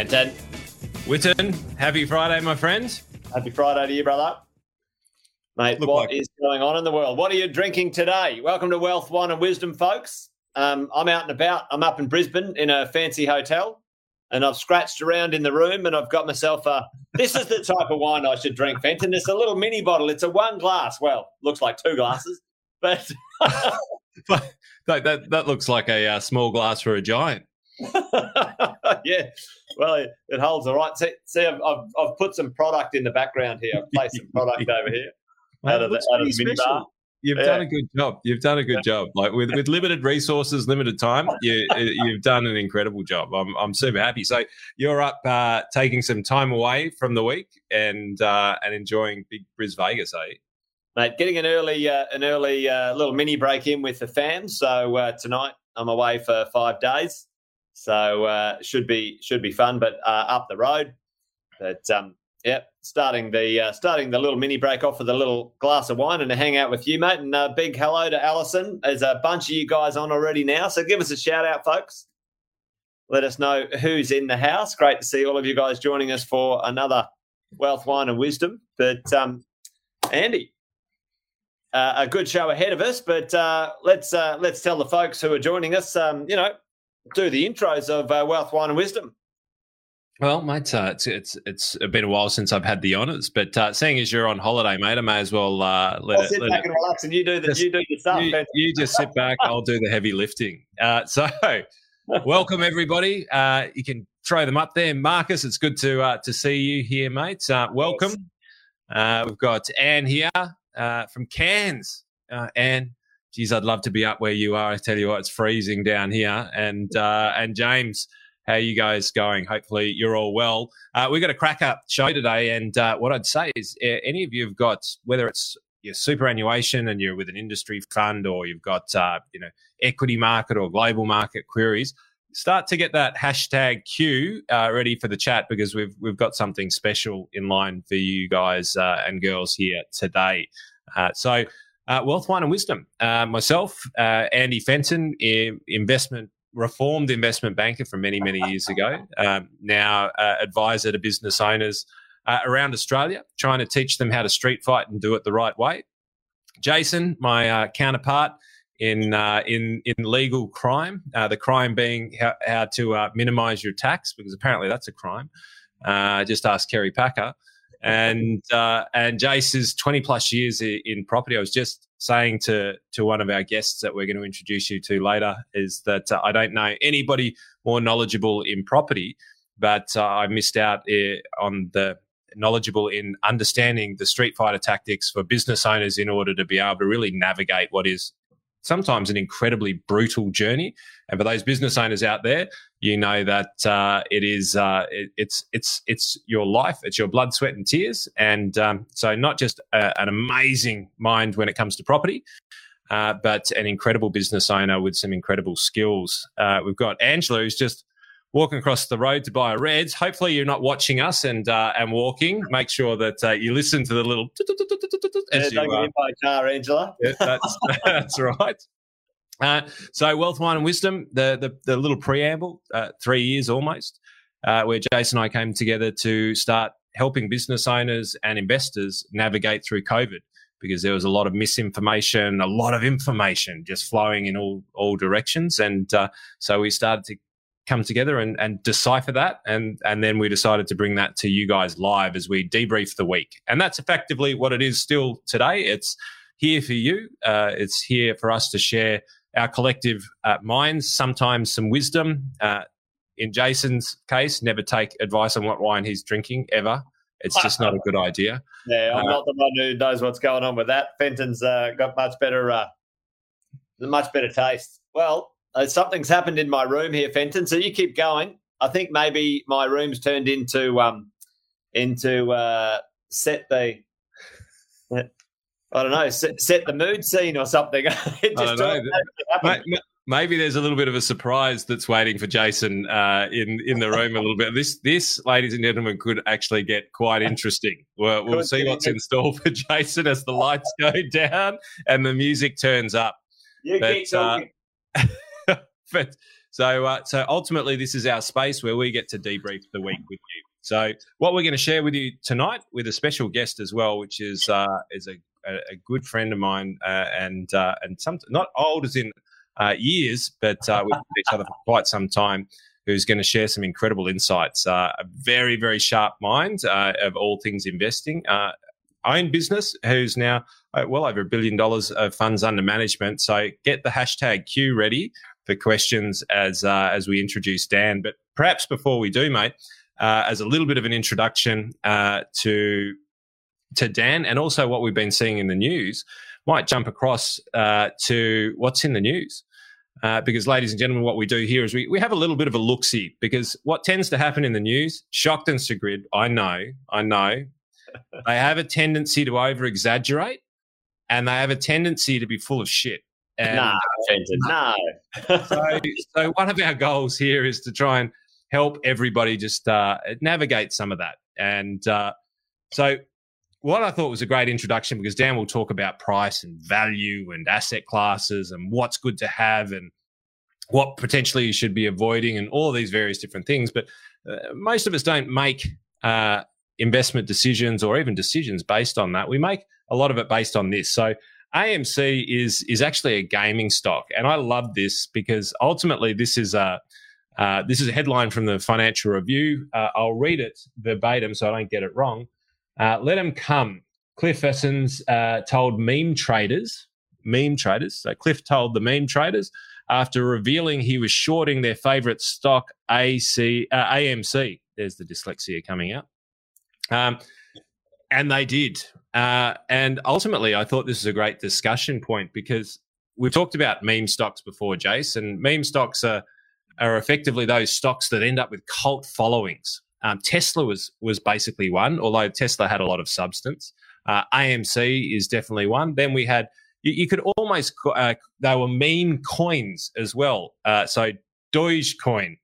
Fenton. Witten, happy Friday, my friend. Happy Friday to you, brother. Mate, Look what like- is going on in the world? What are you drinking today? Welcome to Wealth, Wine and Wisdom, folks. Um, I'm out and about. I'm up in Brisbane in a fancy hotel, and I've scratched around in the room, and I've got myself a. This is the type of wine I should drink, Fenton. It's a little mini bottle. It's a one glass. Well, looks like two glasses, but That, that, that looks like a uh, small glass for a giant. yeah. Well, it, it holds all right. See, see I've, I've, I've put some product in the background here. I've placed some product over here. out of the, out of the mini bar. You've Yeah. done a good job. You've done a good job. Like with, with limited resources, limited time, you, you've done an incredible job. I'm, I'm super happy. So you're up uh, taking some time away from the week and uh, and enjoying Big Bris Vegas, eh? mate. Getting an early, uh, an early uh, little mini break in with the fam. So uh, tonight I'm away for five days, so uh, should be should be fun. But uh, up the road, but um, yeah, starting the uh, starting the little mini break off with a little glass of wine and a hang out with you, mate. And uh, big hello to Alison. There's a bunch of you guys on already now, so give us a shout out, folks. Let us know who's in the house. Great to see all of you guys joining us for another wealth, wine, and wisdom. But um, Andy, uh, a good show ahead of us, but uh, let's uh, let's tell the folks who are joining us, um, you know, do the intros of uh, Wealth, Wine, and Wisdom. Well, mate, uh, it's it's it's been a while since I've had the honours, but uh, seeing as you're on holiday, mate, I may as well uh, let I'll it. sit let back it- and relax, and you do the Just- you do your stuff. you, you just sit back. I'll do the heavy lifting. Uh, so, welcome everybody. Uh, you can throw them up there, Marcus. It's good to uh, to see you here, mate. Uh, welcome. Uh, we've got Anne here uh, from Cairns. Uh, Anne, geez, I'd love to be up where you are. I tell you what, it's freezing down here. And uh, and James, how you guys going? Hopefully you're all well. Uh, we've got a crack up show today, and uh, what I'd say is, any of you have got whether it's your superannuation and you're with an industry fund, or you've got uh, you know equity market or global market queries. Start to get that hashtag Q uh, ready for the chat because we've we've got something special in line for you guys uh, and girls here today. So, uh, wealth, wine, and wisdom. Uh, myself, uh, Andy Fenton, investment reformed investment banker from many many years ago. Um, now uh, advisor to business owners uh, around Australia, trying to teach them how to street fight and do it the right way. Jason, my uh, counterpart in in in legal crime, the crime being how, how to minimise your tax because apparently that's a crime. Just ask Kerry Packer. And uh, and Jace is twenty plus years in property. I was just saying to to one of our guests that we're going to introduce you to later is that uh, I don't know anybody more knowledgeable in property, but uh, I missed out uh, on the knowledgeable in understanding the street fighter tactics for business owners in order to be able to really navigate what is sometimes an incredibly brutal journey. And for those business owners out there, you know that uh, it is uh, it, it's it's it's your life, it's your blood, sweat, and tears. And um, so, not just a, an amazing mind when it comes to property. Uh, but an incredible business owner with some incredible skills. Uh, we've got Angela, who's just walking across the road to buy a Reds. Hopefully, you're not watching us and uh, and walking. Make sure that uh, you listen to the little Yeah, as you, don't get uh, in by car, Angela. yeah, that's that's right. Uh, so, wealth, wine, and wisdom. The the, the little preamble. Uh, three years almost, uh, where Jason and I came together to start helping business owners and investors navigate through COVID because there was a lot of misinformation, a lot of information just flowing in all all directions, and uh, so we started to come together and, and decipher that. And and then we decided to bring that to you guys live as we debrief the week. And that's effectively what it is still today. It's here for you. Uh, it's here for us to share our collective uh, minds sometimes some wisdom. Uh, in jason's case never take advice on what wine he's drinking ever. It's just not a good idea. Yeah, I'm Uh, not the one who knows what's going on with that. Fenton's uh, got much better, uh, much better taste. Well, uh, something's happened in my room here, Fenton. So you keep going. I think maybe my room's turned into um, into uh, set the. I don't know, set, set the mood scene or something. it I don't know. automatically happened. Ma- ma- Maybe there's a little bit of a surprise that's waiting for Jason uh, in in the room a little bit. This, this, ladies and gentlemen, could actually get quite interesting. We'll, we'll see what's in- store for Jason as the lights go down and the music turns up. You But, keep talking. But So, uh, so ultimately, this is our space where we get to debrief the week with you. So, what we're going to share with you tonight, with a special guest as well, which is uh, is a, a, good friend of mine, uh, and uh, and some not old as in uh, years, but uh, we've known each other for quite some time. Who's going to share some incredible insights? Uh, a very very sharp mind of all things investing. own business, who's now well over a billion dollars of funds under management. So get the hashtag Q ready for questions as as we introduce Dan. But perhaps before we do, mate uh, as a little bit of an introduction uh, to to Dan and also what we've been seeing in the news, might jump across uh, to what's in the news. Uh, because, ladies and gentlemen, what we do here is we, we have a little bit of a look see. Because what tends to happen in the news, shocked and Sigrid, I know, I know, they have a tendency to over exaggerate and they have a tendency to be full of shit. And, no, no. so, so one of our goals here is to try and help everybody just uh, navigate some of that. And uh, so, what I thought was a great introduction because Dan will talk about price and value and asset classes and what's good to have and what potentially you should be avoiding and all these various different things. But uh, most of us don't make uh, investment decisions or even decisions based on that. We make a lot of it based on this. So AMC is is actually a gaming stock, and I love this because ultimately this is a uh, this is a headline from the Financial Review. Uh, I'll read it verbatim so I don't get it wrong. Uh, let them come. Cliff Asness uh, told meme traders, meme traders, so Cliff told the meme traders after revealing he was shorting their favorite stock, AC, uh, AMC. There's the dyslexia coming out. Um, and they did. And ultimately, I thought this is a great discussion point because we've talked about meme stocks before, Jason. Meme stocks are are effectively those stocks that end up with cult followings. Um, Tesla was was basically one, although Tesla had a lot of substance. Uh, AMC is definitely one. Then we had you, you could almost uh, they were meme coins as well. Uh, so Dogecoin,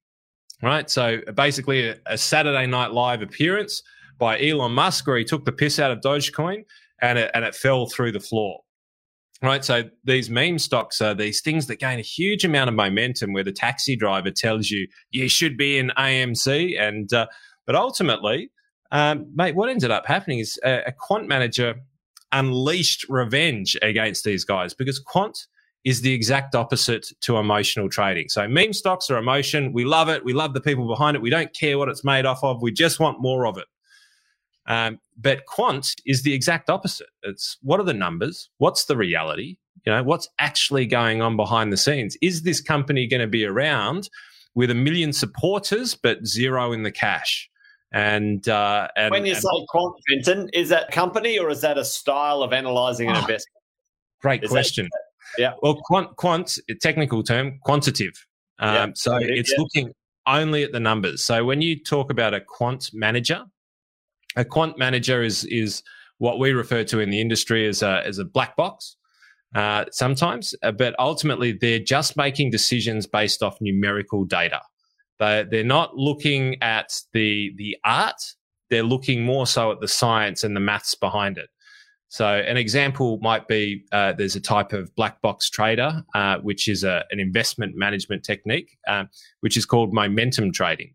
right? So basically a, a, Saturday Night Live appearance by Elon Musk where he took the piss out of Dogecoin and it, and it fell through the floor right? So these meme stocks are these things that gain a huge amount of momentum where the taxi driver tells you you should be in AMC. And, uh, but ultimately, um, mate, what ended up happening is a, a quant manager unleashed revenge against these guys because quant is the exact opposite to emotional trading. So meme stocks are emotion. We love it. We love the people behind it. We don't care what it's made off of. We just want more of it. Um, but quant is the exact opposite. It's what are the numbers? What's the reality? You know, what's actually going on behind the scenes? Is this company going to be around with a million supporters but zero in the cash? And, uh, and when you and, say quant, is that company or is that a style of analyzing an oh, investment? Great is question. That, yeah. Well, quant, quant, technical term, quantitative. Um, yeah. So it's yeah. looking only at the numbers. So when you talk about a quant manager, a quant manager is is what we refer to in the industry as a as a black box. Uh, sometimes, uh, but ultimately they're just making decisions based off numerical data. They they're not looking at the the art. They're looking more so at the science and the maths behind it. So an example might be uh, there's a type of black box trader, uh, which is a, an investment management technique, uh, which is called momentum trading,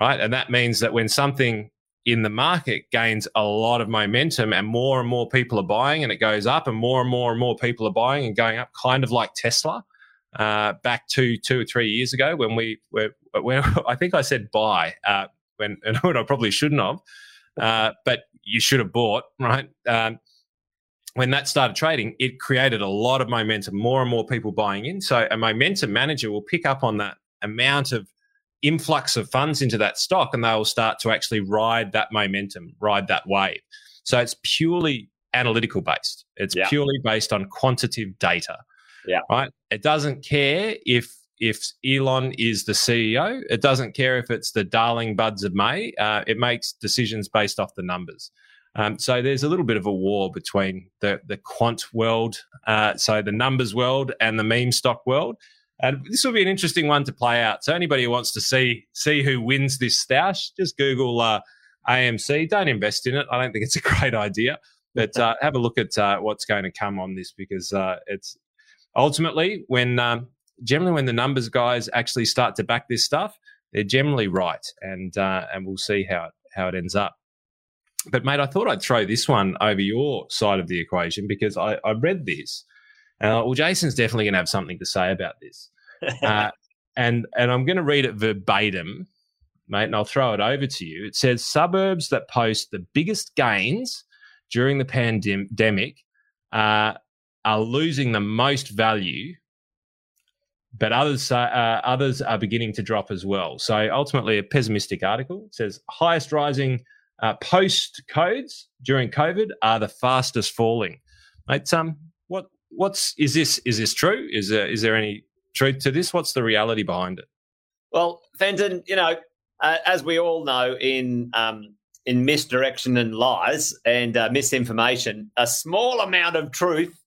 right? And that means that when something in the market gains a lot of momentum and more and more people are buying and it goes up and more and more and more people are buying and going up, kind of like Tesla uh, back to two or three years ago when we were, when, I think I said buy uh, when, and I probably shouldn't have, uh, but you should have bought, right? Um, when that started trading, it created a lot of momentum, more and more people buying in. So a momentum manager will pick up on that amount of influx of funds into that stock and they'll start to actually ride that momentum, ride that wave. So it's purely analytical based. It's yeah. purely based on quantitative data. Yeah. Right. It doesn't care if if Elon is the CEO. It doesn't care if it's the darling buds of May. Uh, it makes decisions based off the numbers. Um, so there's a little bit of a war between the the quant world, uh, so the numbers world, and the meme stock world. And this will be an interesting one to play out. So anybody who wants to see see who wins this stoush, just Google uh, AMC. Don't invest in it. I don't think it's a great idea. But uh, have a look at uh, what's going to come on this because uh, it's ultimately when um, generally when the numbers guys actually start to back this stuff, they're generally right, and uh, and we'll see how it, how it ends up. But mate, I thought I'd throw this one over your side of the equation because I, I read this. Uh, well, Jason's definitely going to have something to say about this, uh, and and I'm going to read it verbatim, mate, and I'll throw it over to you. It says suburbs that post the biggest gains during the pandemic uh, are losing the most value but others uh, others are beginning to drop as well. So ultimately, a pessimistic article it says highest rising uh, post codes during COVID are the fastest falling. Mate, um, what's is this is this true? Is there is there any truth to this? What's the reality behind it? Well, Fenton, you know, uh, as we all know, in um, in misdirection and lies and uh, misinformation, a small amount of truth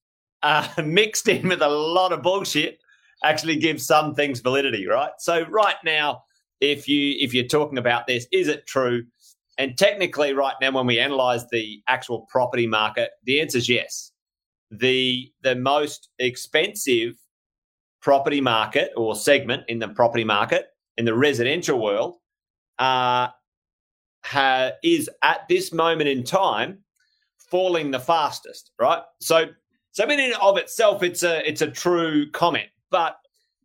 uh, mixed in with a lot of bullshit actually gives some things validity, right? So right now, if you if you're talking about this, is it true? And technically, right now, when we analyze the actual property market, the answer is yes. The the most expensive property market or segment in the property market in the residential world uh, ha, is at this moment in time falling the fastest, right? So, so in and of itself, it's a it's a true comment. But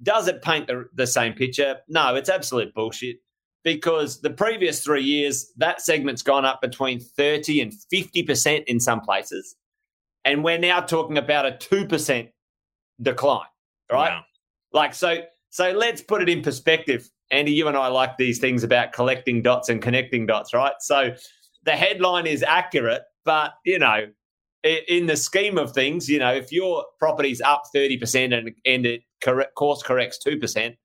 does it paint the, the same picture? No, it's absolute bullshit because the previous three years, that segment's gone up between 30 and 50% in some places. And we're now talking about a 2% decline, right? Wow. Like, so, so let's put it in perspective. Andy, you and I like these things about collecting dots and connecting dots, right? So the headline is accurate, but, you know, in the scheme of things, you know, if your property's up 30% and, and it correct, course corrects 2%,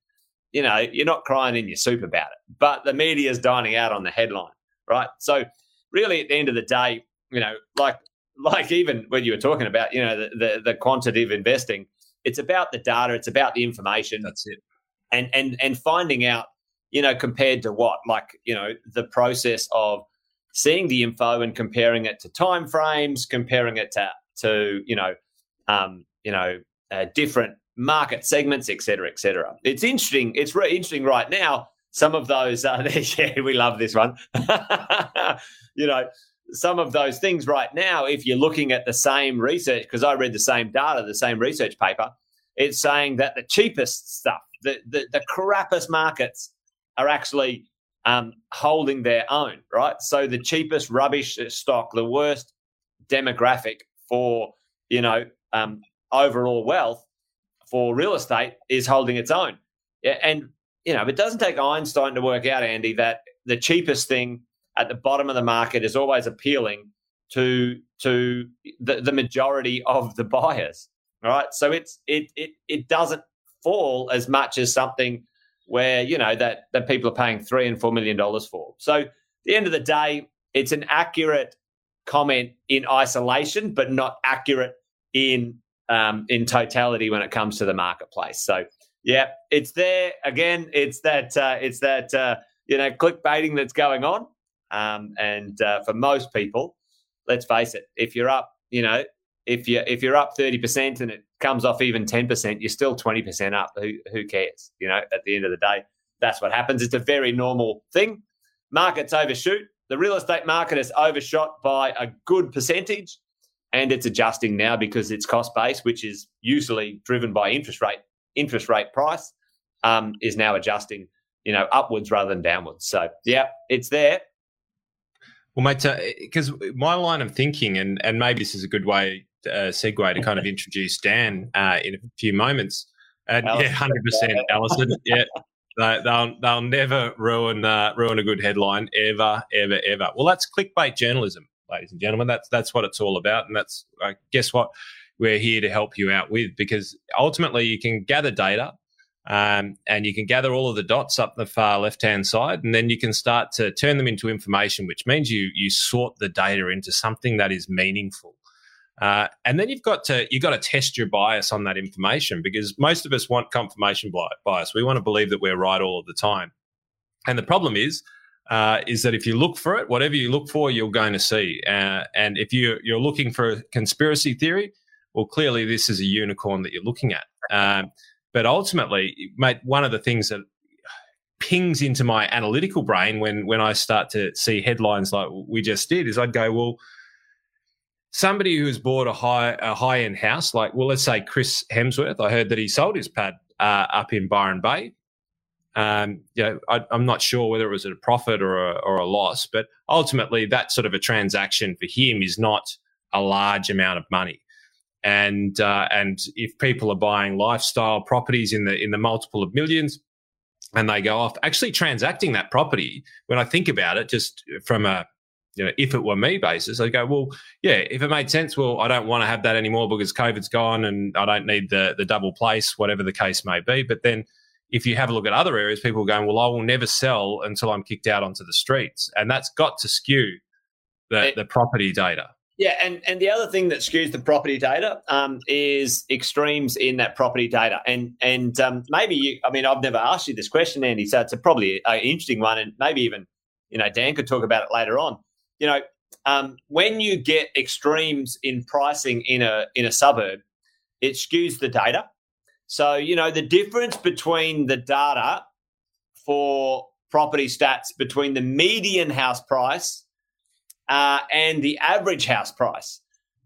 you know, you're not crying in your soup about it. But the media is dining out on the headline, right? So really at the end of the day, you know, like like even when you were talking about, you know, the, the, the quantitative investing, it's about the data, it's about the information. That's it. And and and finding out, you know, compared to what? Like, you know, the process of seeing the info and comparing it to time frames, comparing it to to you know, um, you know, uh, different market segments, et cetera, et cetera. It's interesting. It's re- interesting right now. Some of those, uh, yeah, we love this one. you know, some of those things right now, if you're looking at the same research, because I read the same data, the same research paper, it's saying that the cheapest stuff, the the, the crappest markets, are actually um, holding their own, right? So the cheapest rubbish stock, the worst demographic for you know um, overall wealth for real estate is holding its own. And you know, it doesn't take Einstein to work out, Andy, that the cheapest thing at the bottom of the market is always appealing to to the, the majority of the buyers. All right. So it's it it it doesn't fall as much as something where you know that that people are paying three and four million dollars for. So at the end of the day, it's an accurate comment in isolation, but not accurate in um, in totality when it comes to the marketplace. So yeah, it's there again. It's that uh, it's that uh, you know clickbaiting that's going on, um, and uh, for most people, let's face it, if you're up, you know, if you if you're up thirty percent and it comes off even 10%, you're still 20% up. Who, who cares? You know, at the end of the day, that's what happens. It's a very normal thing. Markets overshoot. The real estate market has overshot by a good percentage and it's adjusting now because its cost base, which is usually driven by interest rate, interest rate price, um, is now adjusting, you know, upwards rather than downwards. So yeah, it's there. Well, mate, because uh, my line of thinking, and and maybe this is a good way uh, segue to kind of introduce Dan uh, in a few moments. And yeah, hundred percent, Alison. Yeah, they, will they'll never ruin uh, ruin a good headline ever, ever, ever. Well, that's clickbait journalism, ladies and gentlemen. That's that's what it's all about, and that's uh, guess what we're here to help you out with because ultimately you can gather data. Um, and you can gather all of the dots up the far left hand side, and then you can start to turn them into information, which means you you sort the data into something that is meaningful. Uh, and then you've got to you've got to test your bias on that information because most of us want confirmation bias. We want to believe that we're right all of the time. And the problem is, uh, is that if you look for it, whatever you look for, you're going to see. Uh, and if you you're looking for a conspiracy theory, well, clearly this is a unicorn that you're looking at. Um, But ultimately, mate, one of the things that pings into my analytical brain when when I start to see headlines like we just did is I'd go, well, somebody who's bought a high a high end house, like well, let's say Chris Hemsworth. I heard that he sold his pad uh, up in Byron Bay. Um, you know, I, am not sure whether it was a profit or a, or a loss, but ultimately, that sort of a transaction for him is not a large amount of money. And uh, and if people are buying lifestyle properties in the in the multiple of millions, and they go off actually transacting that property, when I think about it, just from a you know, if it were me basis, I go, well, yeah, if it made sense, well, I don't want to have that anymore because COVID's gone and I don't need the the double place, whatever the case may be. But then if you have a look at other areas, people are going, well, I will never sell until I'm kicked out onto the streets. And that's got to skew the, it, the property data. Yeah, and, and the other thing that skews the property data um, is extremes in that property data. And and um, maybe you, I mean, I've never asked you this question, Andy, so it's a probably an interesting one, and maybe even you know Dan could talk about it later on. You know, um, when you get extremes in pricing in a in a suburb, it skews the data. So, you know, the difference between the data for property stats between the median house price uh, and the average house price.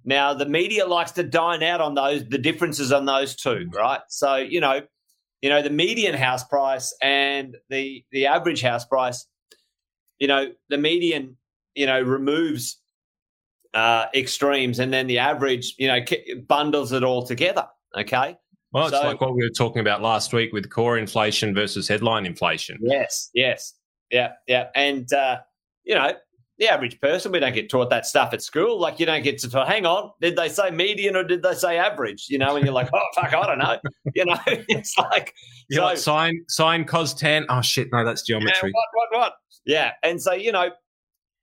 Now, the media likes to dine out on those, the differences on those two, right? So, you know, you know, the median house price and the the average house price, you know, the median, you know, removes uh, extremes, and then the average, you know, bundles it all together. Okay, well, it's so, like what we were talking about last week with core inflation versus headline inflation. Yes, yes, yeah, yeah, and uh, you know, the average person, we don't get taught that stuff at school. Like you don't get to talk, hang on, did they say median or did they say average? You know, and you're like, oh fuck, I don't know. You know, it's like you so, like sine sine cos tan. Oh shit, no, that's geometry. Yeah, what, what, what? Yeah, and so you know,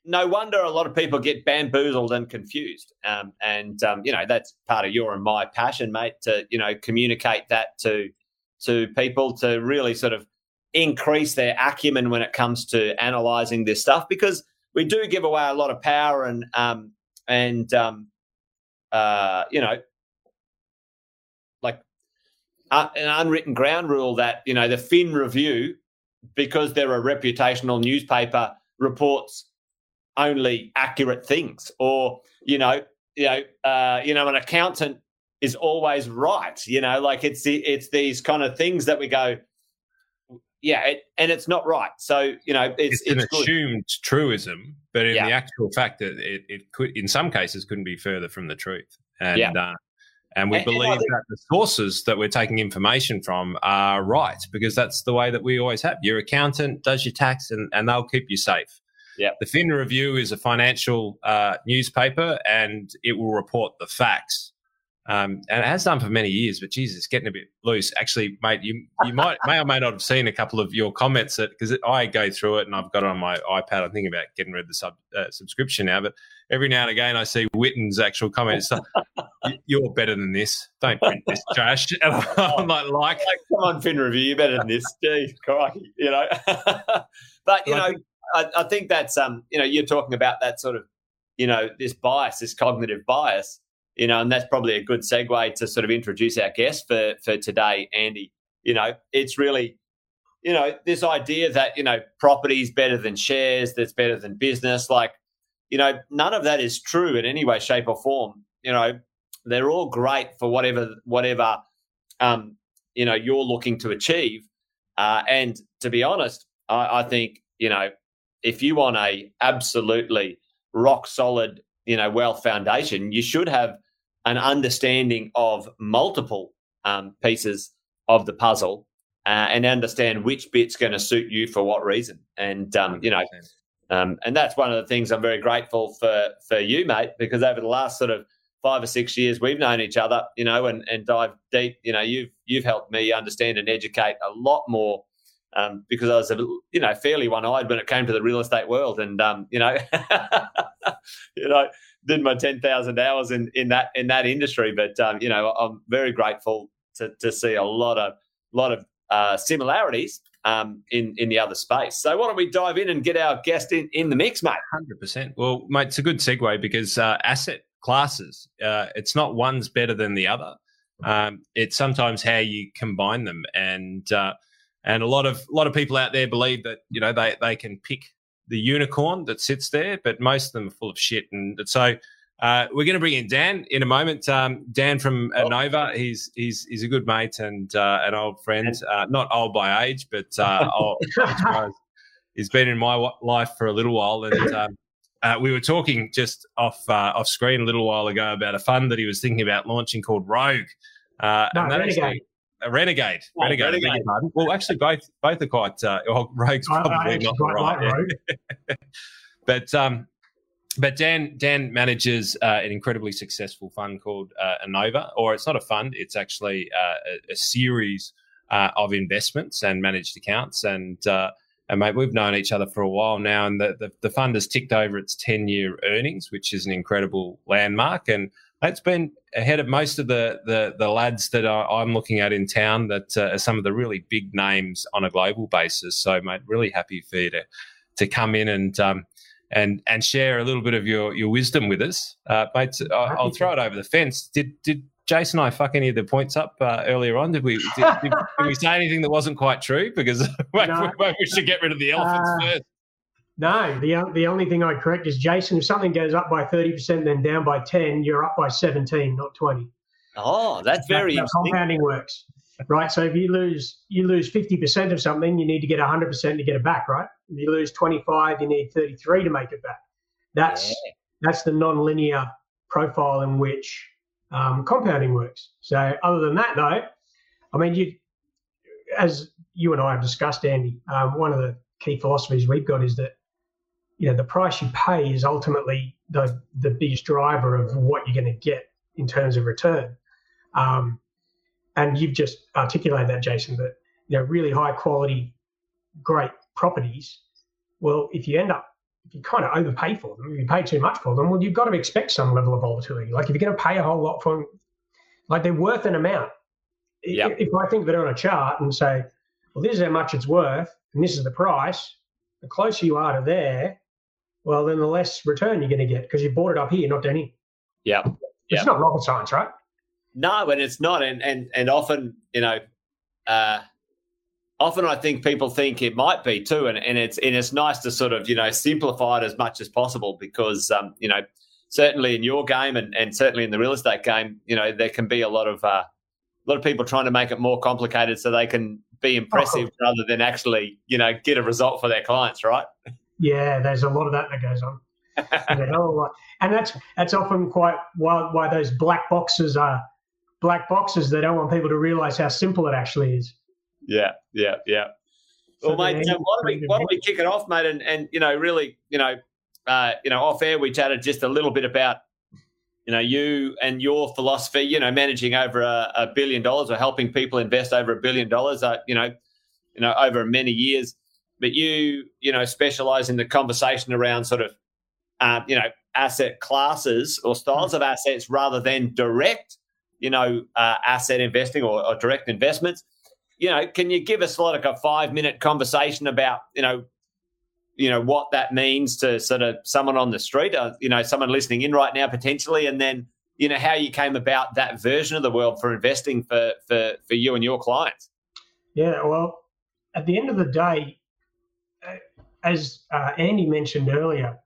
no wonder a lot of people get bamboozled and confused. Um, and um, you know that's part of your and my passion, mate, to you know communicate that to to people to really sort of increase their acumen when it comes to analyzing this stuff because we do give away a lot of power and um, and um, uh, you know like uh, an unwritten ground rule that you know the Fin Review because they're a reputational newspaper reports only accurate things, or you know, you know, uh, you know, an accountant is always right. You know, like it's it's these kind of things that we go, yeah, it, and it's not right. So you know, it's, it's an it's assumed truism, but in yeah. the actual fact that it, it could, in some cases, couldn't be further from the truth. And yeah. uh, and we and, believe and think- that the sources that we're taking information from are right because that's the way that we always have. Your accountant does your tax, and, and they'll keep you safe. Yeah. The Fin Review is a financial uh, newspaper and it will report the facts. Um, and it has done for many years, but Jesus, getting a bit loose. Actually, mate, you you might may or may not have seen a couple of your comments that because I go through it and I've got it on my iPad. I'm thinking about getting rid of the sub, uh, subscription now, but every now and again I see Witten's actual comments. You're better than this. Don't print this trash. And I'm like, like, come on, Fin Review, you're better than this. Gee, crikey, you know. but you know, I, I think that's um, you know, you're talking about that sort of, you know, this bias, this cognitive bias, you know, and that's probably a good segue to sort of introduce our guest for for today, Andy. You know, it's really, you know, this idea that you know property is better than shares, that's better than business. Like, you know, none of that is true in any way, shape, or form. You know, they're all great for whatever whatever um, you know you're looking to achieve. Uh, and to be honest, I, I think you know if you want a absolutely rock solid, you know, wealth foundation, you should have an understanding of multiple um, pieces of the puzzle uh, and understand which bit's going to suit you for what reason. And um, you know, um, and that's one of the things I'm very grateful for for you, mate, because over the last sort of five or six years we've known each other, you know, and and dive deep. You know, you've you've helped me understand and educate a lot more um, because I was, a, you know, fairly one-eyed when it came to the real estate world, and um, you know, you know, did my ten thousand hours in in that in that industry. But um, you know, I'm very grateful to to see a lot of lot of uh, similarities um, in in the other space. So why don't we dive in and get our guest in in the mix, mate? Hundred percent. Well, mate, it's a good segue because uh, asset classes, uh, it's not one's better than the other. Um, it's sometimes how you combine them, and uh, and a lot of a lot of people out there believe that you know they they can pick the unicorn that sits there, but most of them are full of shit. And so uh, we're going to bring in Dan in a moment. Um, Dan from oh. Nova, he's he's he's a good mate and uh, an old friend, uh, not old by age, but uh, old, he's been in my life for a little while. And um, uh, we were talking just off uh, off screen a little while ago about a fund that he was thinking about launching called Rogue. no, Renegade. Actually, renegade. Oh, renegade. renegade. Well, actually, both both are quite. Uh, well, Rogue's probably I, I not right. Yeah. but um, but Dan Dan manages uh, an incredibly successful fund called uh, Anova, or it's not a fund; it's actually uh, a, a, series uh, of investments and managed accounts. And uh, and mate, we've known each other for a while now, and the, the, the fund has ticked over its ten year earnings, which is an incredible landmark. And it's been ahead of most of the the, the lads that I'm looking at in town that uh, are some of the really big names on a global basis. So, mate, really happy for you to to come in and um, and and share a little bit of your your wisdom with us, uh, mate. I'll, I'll throw it over the fence. Did did Jason and I fuck any of the points up uh, earlier on? Did we did, did, did, we say anything that wasn't quite true? Because no. we should get rid of the elephants uh, first. No, the the only thing I correct is Jason. If something goes up by thirty percent, then down by ten, you're up by seventeen, not twenty. Oh, that's very compounding works, right? So if you lose you lose fifty percent of something, you need to get hundred percent to get it back, right? If you lose twenty five, you need thirty three to make it back. That's yeah. that's the non-linear profile in which um, compounding works. So other than that, though, I mean, you as you and I have discussed, Andy, um, one of the key philosophies we've got is that you know the price you pay is ultimately the the biggest driver of what you're going to get in terms of return. Um, and you've just articulated that, Jason. That you know really high quality, great properties. Well, if you end up if you kind of overpay for them, if you pay too much for them, well, you've got to expect some level of volatility. Like if you're going to pay a whole lot for them, like they're worth an amount. Yep. If I think of it on a chart and say, well, this is how much it's worth, and this is the price, the closer you are to there, well, then the less return you're going to get because you bought it up here, not down here. Yeah. It's not rocket science, right? No, and it's not. And and and often, you know, uh, often I think people think it might be too, and, and it's and it's nice to sort of you know simplify it as much as possible because um, you know certainly in your game and, and certainly in the real estate game, you know there can be a lot of uh, a lot of people trying to make it more complicated so they can be impressive oh. rather than actually you know get a result for their clients, right? Yeah, there's a lot of that that goes on. and that's that's often quite why why those black boxes are black boxes. They don't want people to realise how simple it actually is. Yeah, yeah, yeah. So well, mate, why, don't we, why don't we kick it off, mate? And and you know, really, you know, uh, you know, off air we chatted just a little bit about you know you and your philosophy. You know, managing over a, a billion dollars or helping people invest over a billion dollars. Uh, you know, you know, over many years but you you know specialize in the conversation around sort of uh, you know asset classes or styles of assets rather than direct you know uh, asset investing or, or, direct investments. You know can you give us like a five minute conversation about you know you know what that means to sort of someone on the street uh, you know someone listening in right now potentially and then you know how you came about that version of the world for investing for for for you and your clients? Yeah well at the end of the day as uh, Andy mentioned earlier,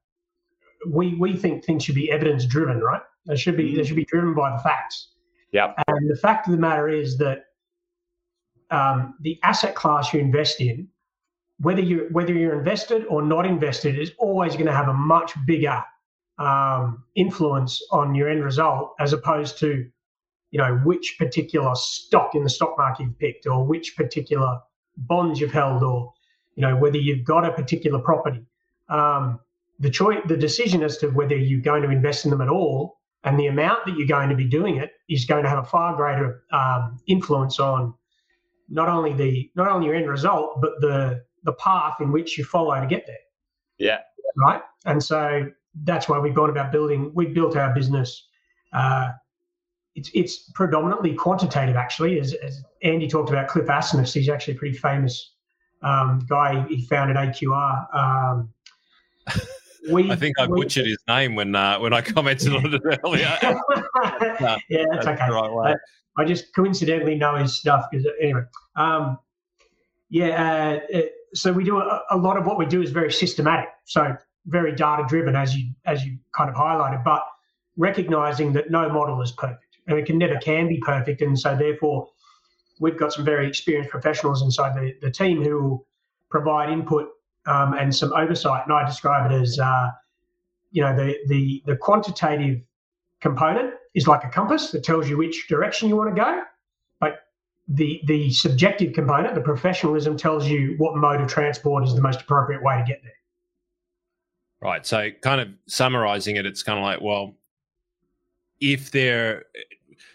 we we think things should be evidence driven, right? They should be they should be driven by the facts. Yeah. And the fact of the matter is that um, the asset class you invest in, whether you whether you're invested or not invested, is always going to have a much bigger um, influence on your end result as opposed to you know which particular stock in the stock market you've picked or which particular bonds you've held or you know whether you've got a particular property. Um, the choice, the decision as to whether you're going to invest in them at all, and the amount that you're going to be doing it is going to have a far greater um, influence on not only the not only your end result, but the the path in which you follow to get there. Yeah. Right. And so that's why we've gone about building. We've built our business. Uh, it's it's predominantly quantitative, actually. As, as Andy talked about, Cliff Asness, he's actually a pretty famous um, guy he founded AQR. Um, we, I think I butchered his name when uh, when I commented on it earlier. yeah, that's, that's okay. Right I, I, just coincidentally know his stuff because anyway. Um, yeah, uh, so we do a, a, lot of what we do is very systematic, so very data driven, as you as you kind of highlighted, but recognizing that no model is perfect, and it can never can be perfect, and so therefore we've got some very experienced professionals inside the, the team who provide input um, and some oversight. And I describe it as, uh, you know, the, the, the quantitative component is like a compass that tells you which direction you want to go. But the, the subjective component, the professionalism, tells you what mode of transport is the most appropriate way to get there. Right. So, kind of summarizing it, it's kind of like, well, if there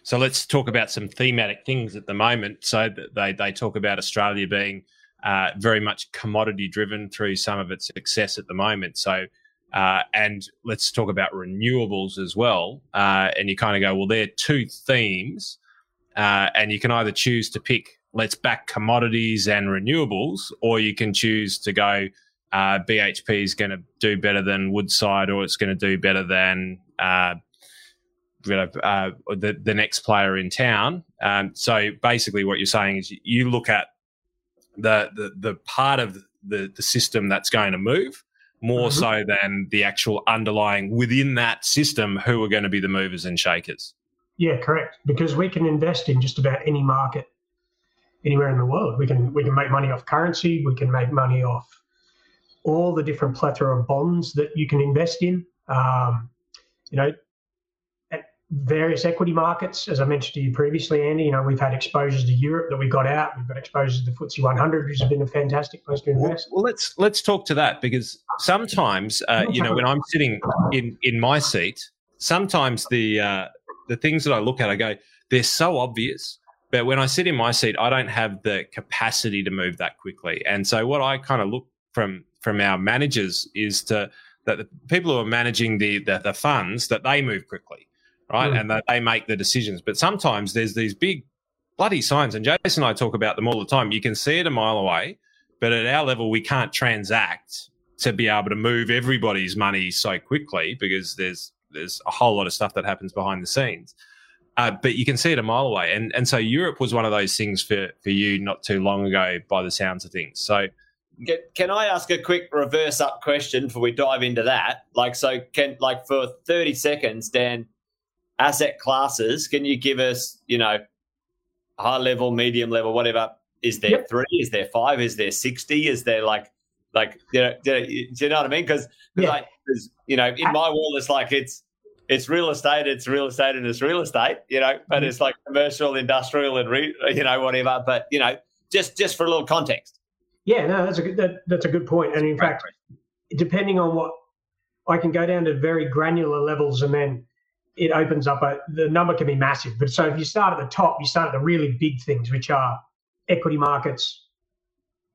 so let's talk about some thematic things at the moment. So they they talk about Australia being uh, very much commodity driven through some of its success at the moment. So uh, and let's talk about renewables as well. Uh, and you kind of go, well, there are two themes, uh, and you can either choose to pick let's back commodities and renewables, or you can choose to go. Uh, BHP is going to do better than Woodside, or it's going to do better than uh, you know, uh, the the next player in town. Um, so basically, what you're saying is you look at the the, the part of the, the system that's going to move more mm-hmm. so than the actual underlying within that system who are going to be the movers and shakers. Yeah, correct. Because we can invest in just about any market anywhere in the world. We can we can make money off currency. We can make money off all the different plethora of bonds that you can invest in. Um, you know, various equity markets. As I mentioned to you previously, Andy, you know, we've had exposures to Europe that we got out. We've got exposures to the FTSE 100, which has been a fantastic place to invest. Well, well let's let's talk to that because sometimes, uh, you know, when I'm sitting in in my seat, sometimes the uh, the things that I look at, I go, they're so obvious. But when I sit in my seat, I don't have the capacity to move that quickly. And so, what I kind of look from from our managers is to that the people who are managing the, the, the funds that they move quickly right? Mm. And they make the decisions. But sometimes there's these big bloody signs, and Jason and I talk about them all the time. You can see it a mile away, but at our level, we can't transact to be able to move everybody's money so quickly because there's there's a whole lot of stuff that happens behind the scenes. Uh, but you can see it a mile away, and and so Europe was one of those things for for you not too long ago, by the sounds of things. So. Can, can I ask a quick reverse up question before we dive into that? Like, so can like for thirty seconds, Dan, asset classes, can you give us, you know, high level, medium level, whatever? Is there yep. three? Is there five? Is there 60? Is there like, like, you know, do, you know what I mean? Because, yeah. like, you know, in my world, it's like it's, it's real estate, it's real estate, and it's real estate, you know, but mm-hmm. it's like commercial, industrial, and re, you know, whatever. But you know, just just for a little context. Yeah, no, that's a good, that, that's a good point. And in fact, depending on what I can go down to very granular levels, and then it opens up a the number can be massive. But so if you start at the top, you start at the really big things, which are equity markets,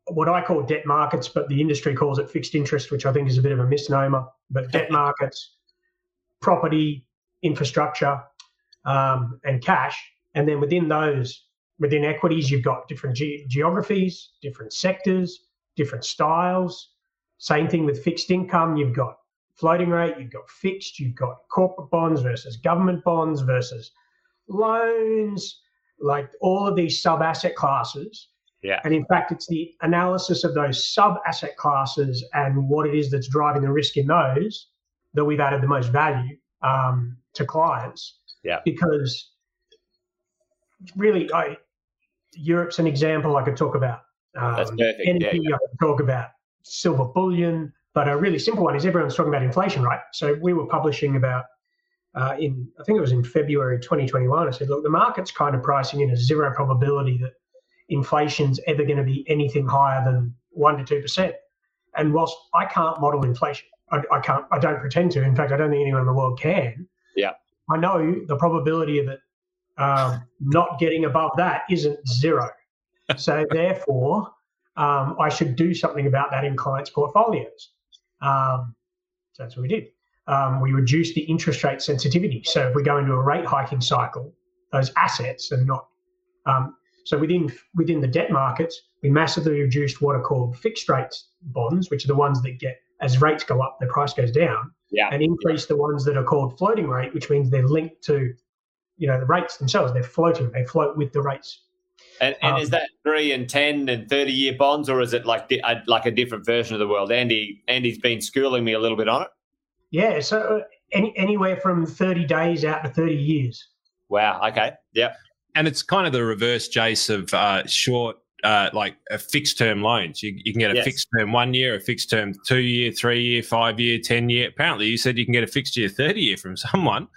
what I call debt markets, but the industry calls it fixed interest, which I think is a bit of a misnomer. But debt markets, property, infrastructure, um, and cash. And then within those, within equities, you've got different ge- geographies, different sectors, different styles. Same thing with fixed income. You've got floating rate, you've got fixed, you've got corporate bonds versus government bonds versus loans, like all of these sub asset classes. Yeah. And in fact, it's the analysis of those sub asset classes and what it is that's driving the risk in those that we've added the most value um, to clients. Yeah. Because really, I, Europe's an example I could talk about. Um, That's perfect. Energy, yeah, yeah. I could talk about silver bullion. But a really simple one is everyone's talking about inflation, right? So we were publishing about uh, in I think it was in February 2021. I said, look, the market's kind of pricing in a zero probability that inflation's ever going to be anything higher than one to two percent. And whilst I can't model inflation, I, I, can't. I don't pretend to. In fact, I don't think anyone in the world can. Yeah. I know the probability of it um, not getting above that isn't zero. so therefore, um, I should do something about that in clients' portfolios. Um, so that's what we did. Um, we reduced the interest rate sensitivity. So if we go into a rate hiking cycle, those assets are not. Um, so within within the debt markets, we massively reduced what are called fixed rate bonds, which are the ones that get as rates go up, the price goes down, yeah. and increase the ones that are called floating rate, which means they're linked to, you know, the rates themselves. They're floating; they float with the rates. And, and um, is that three and ten and thirty year bonds, or is it like a, like a different version of the world? Andy, Andy's been schooling me a little bit on it. Yeah, so uh, any, anywhere from thirty days out to thirty years. Wow. Okay. Yep. And it's kind of the reverse, Jace, of uh, short uh, like a fixed term loans. You, you, can get a yes. fixed term one year, a fixed term two year, three year, five year, ten year. Apparently, you said you can get a fixed year thirty year from someone.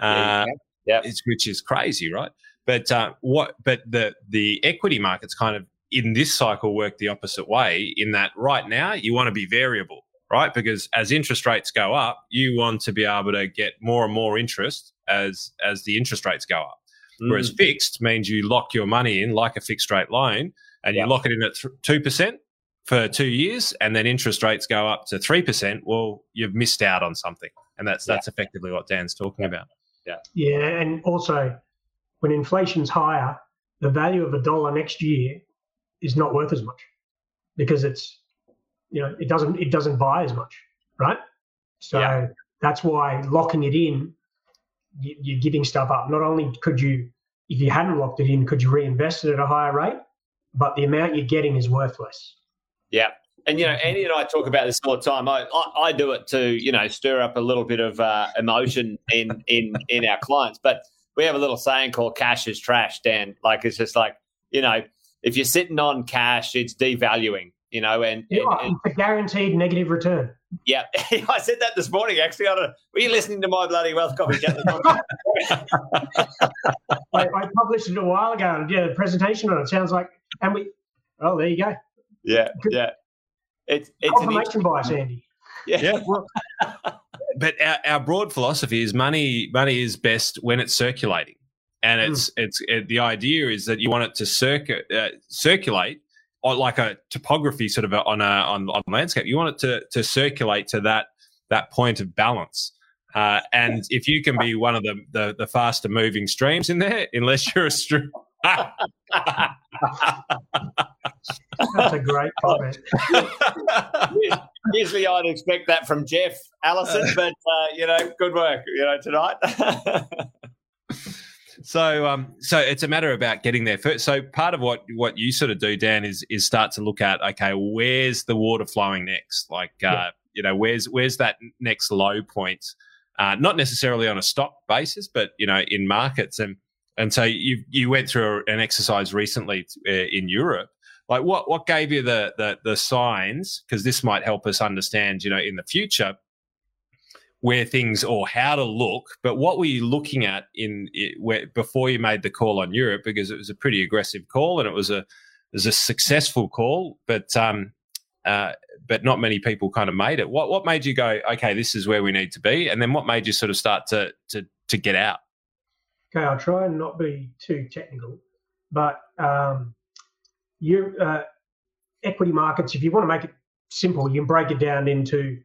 Uh, yeah, which is crazy, right? But uh, what? But the the equity markets kind of in this cycle work the opposite way. In that, right now you want to be variable, right? Because as interest rates go up, you want to be able to get more and more interest as as the interest rates go up. Mm. Whereas fixed means you lock your money in like a fixed rate loan and you lock it in at two percent for two years, and then interest rates go up to three percent. Well, you've missed out on something, and that's that's yeah. effectively what Dan's talking about. Yeah, yeah, and also when inflation's higher, the value of a dollar next year is not worth as much because it's you know it doesn't it doesn't buy as much, right? So yeah. that's why locking it in, you're giving stuff up. Not only could you, if you hadn't locked it in, could you reinvest it at a higher rate, but the amount you're getting is worthless. Yeah. And, you know, Andy and I talk about this all the time. I, I, I do it to, you know, stir up a little bit of uh, emotion in, in, in our clients. But we have a little saying called cash is trash, Dan. Like, it's just like, you know, if you're sitting on cash, it's devaluing, you know, and, yeah, and, and a guaranteed negative return. Yeah, I said that this morning. Actually, I don't, were you listening to my bloody wealth coffee? I, I, published it a while ago. And yeah, a presentation on it sounds like and we, oh, there you go. Yeah, yeah. It's, it's confirmation bias, Andy. Yeah. yeah. Well, but our, our, broad philosophy is money. Money is best when it's circulating, and it's mm. it's it, the idea is that you want it to circu- uh, circulate or like a topography sort of a, on a on, on landscape. You want it to to circulate to that that point of balance. Uh, and if you can be one of the, the, the faster moving streams in there, unless you're a stream, that's a great comment. Usually, I'd expect that from Jeff Allison, but uh, you know, good work, you know, tonight. so, um, so it's a matter about getting there first. So, part of what what you sort of do, Dan, is is start to look at okay, where's the water flowing next? Like, uh, yeah. you know, where's where's that next low point? Uh, not necessarily on a stock basis, but you know, in markets and and so you you went through an exercise recently uh, in Europe. Like what what gave you the the, the signs? Because this might help us understand, you know, in the future where things or how to look. But what were you looking at in where, before you made the call on Europe? Because it was a pretty aggressive call and it was a it was a successful call, but um, uh, but not many people kind of made it. What what made you go? Okay, this is where we need to be, and then what made you sort of start to to to get out? Okay, I'll try and not be too technical, but um, you uh, equity markets. If you want to make it simple, you can break it down into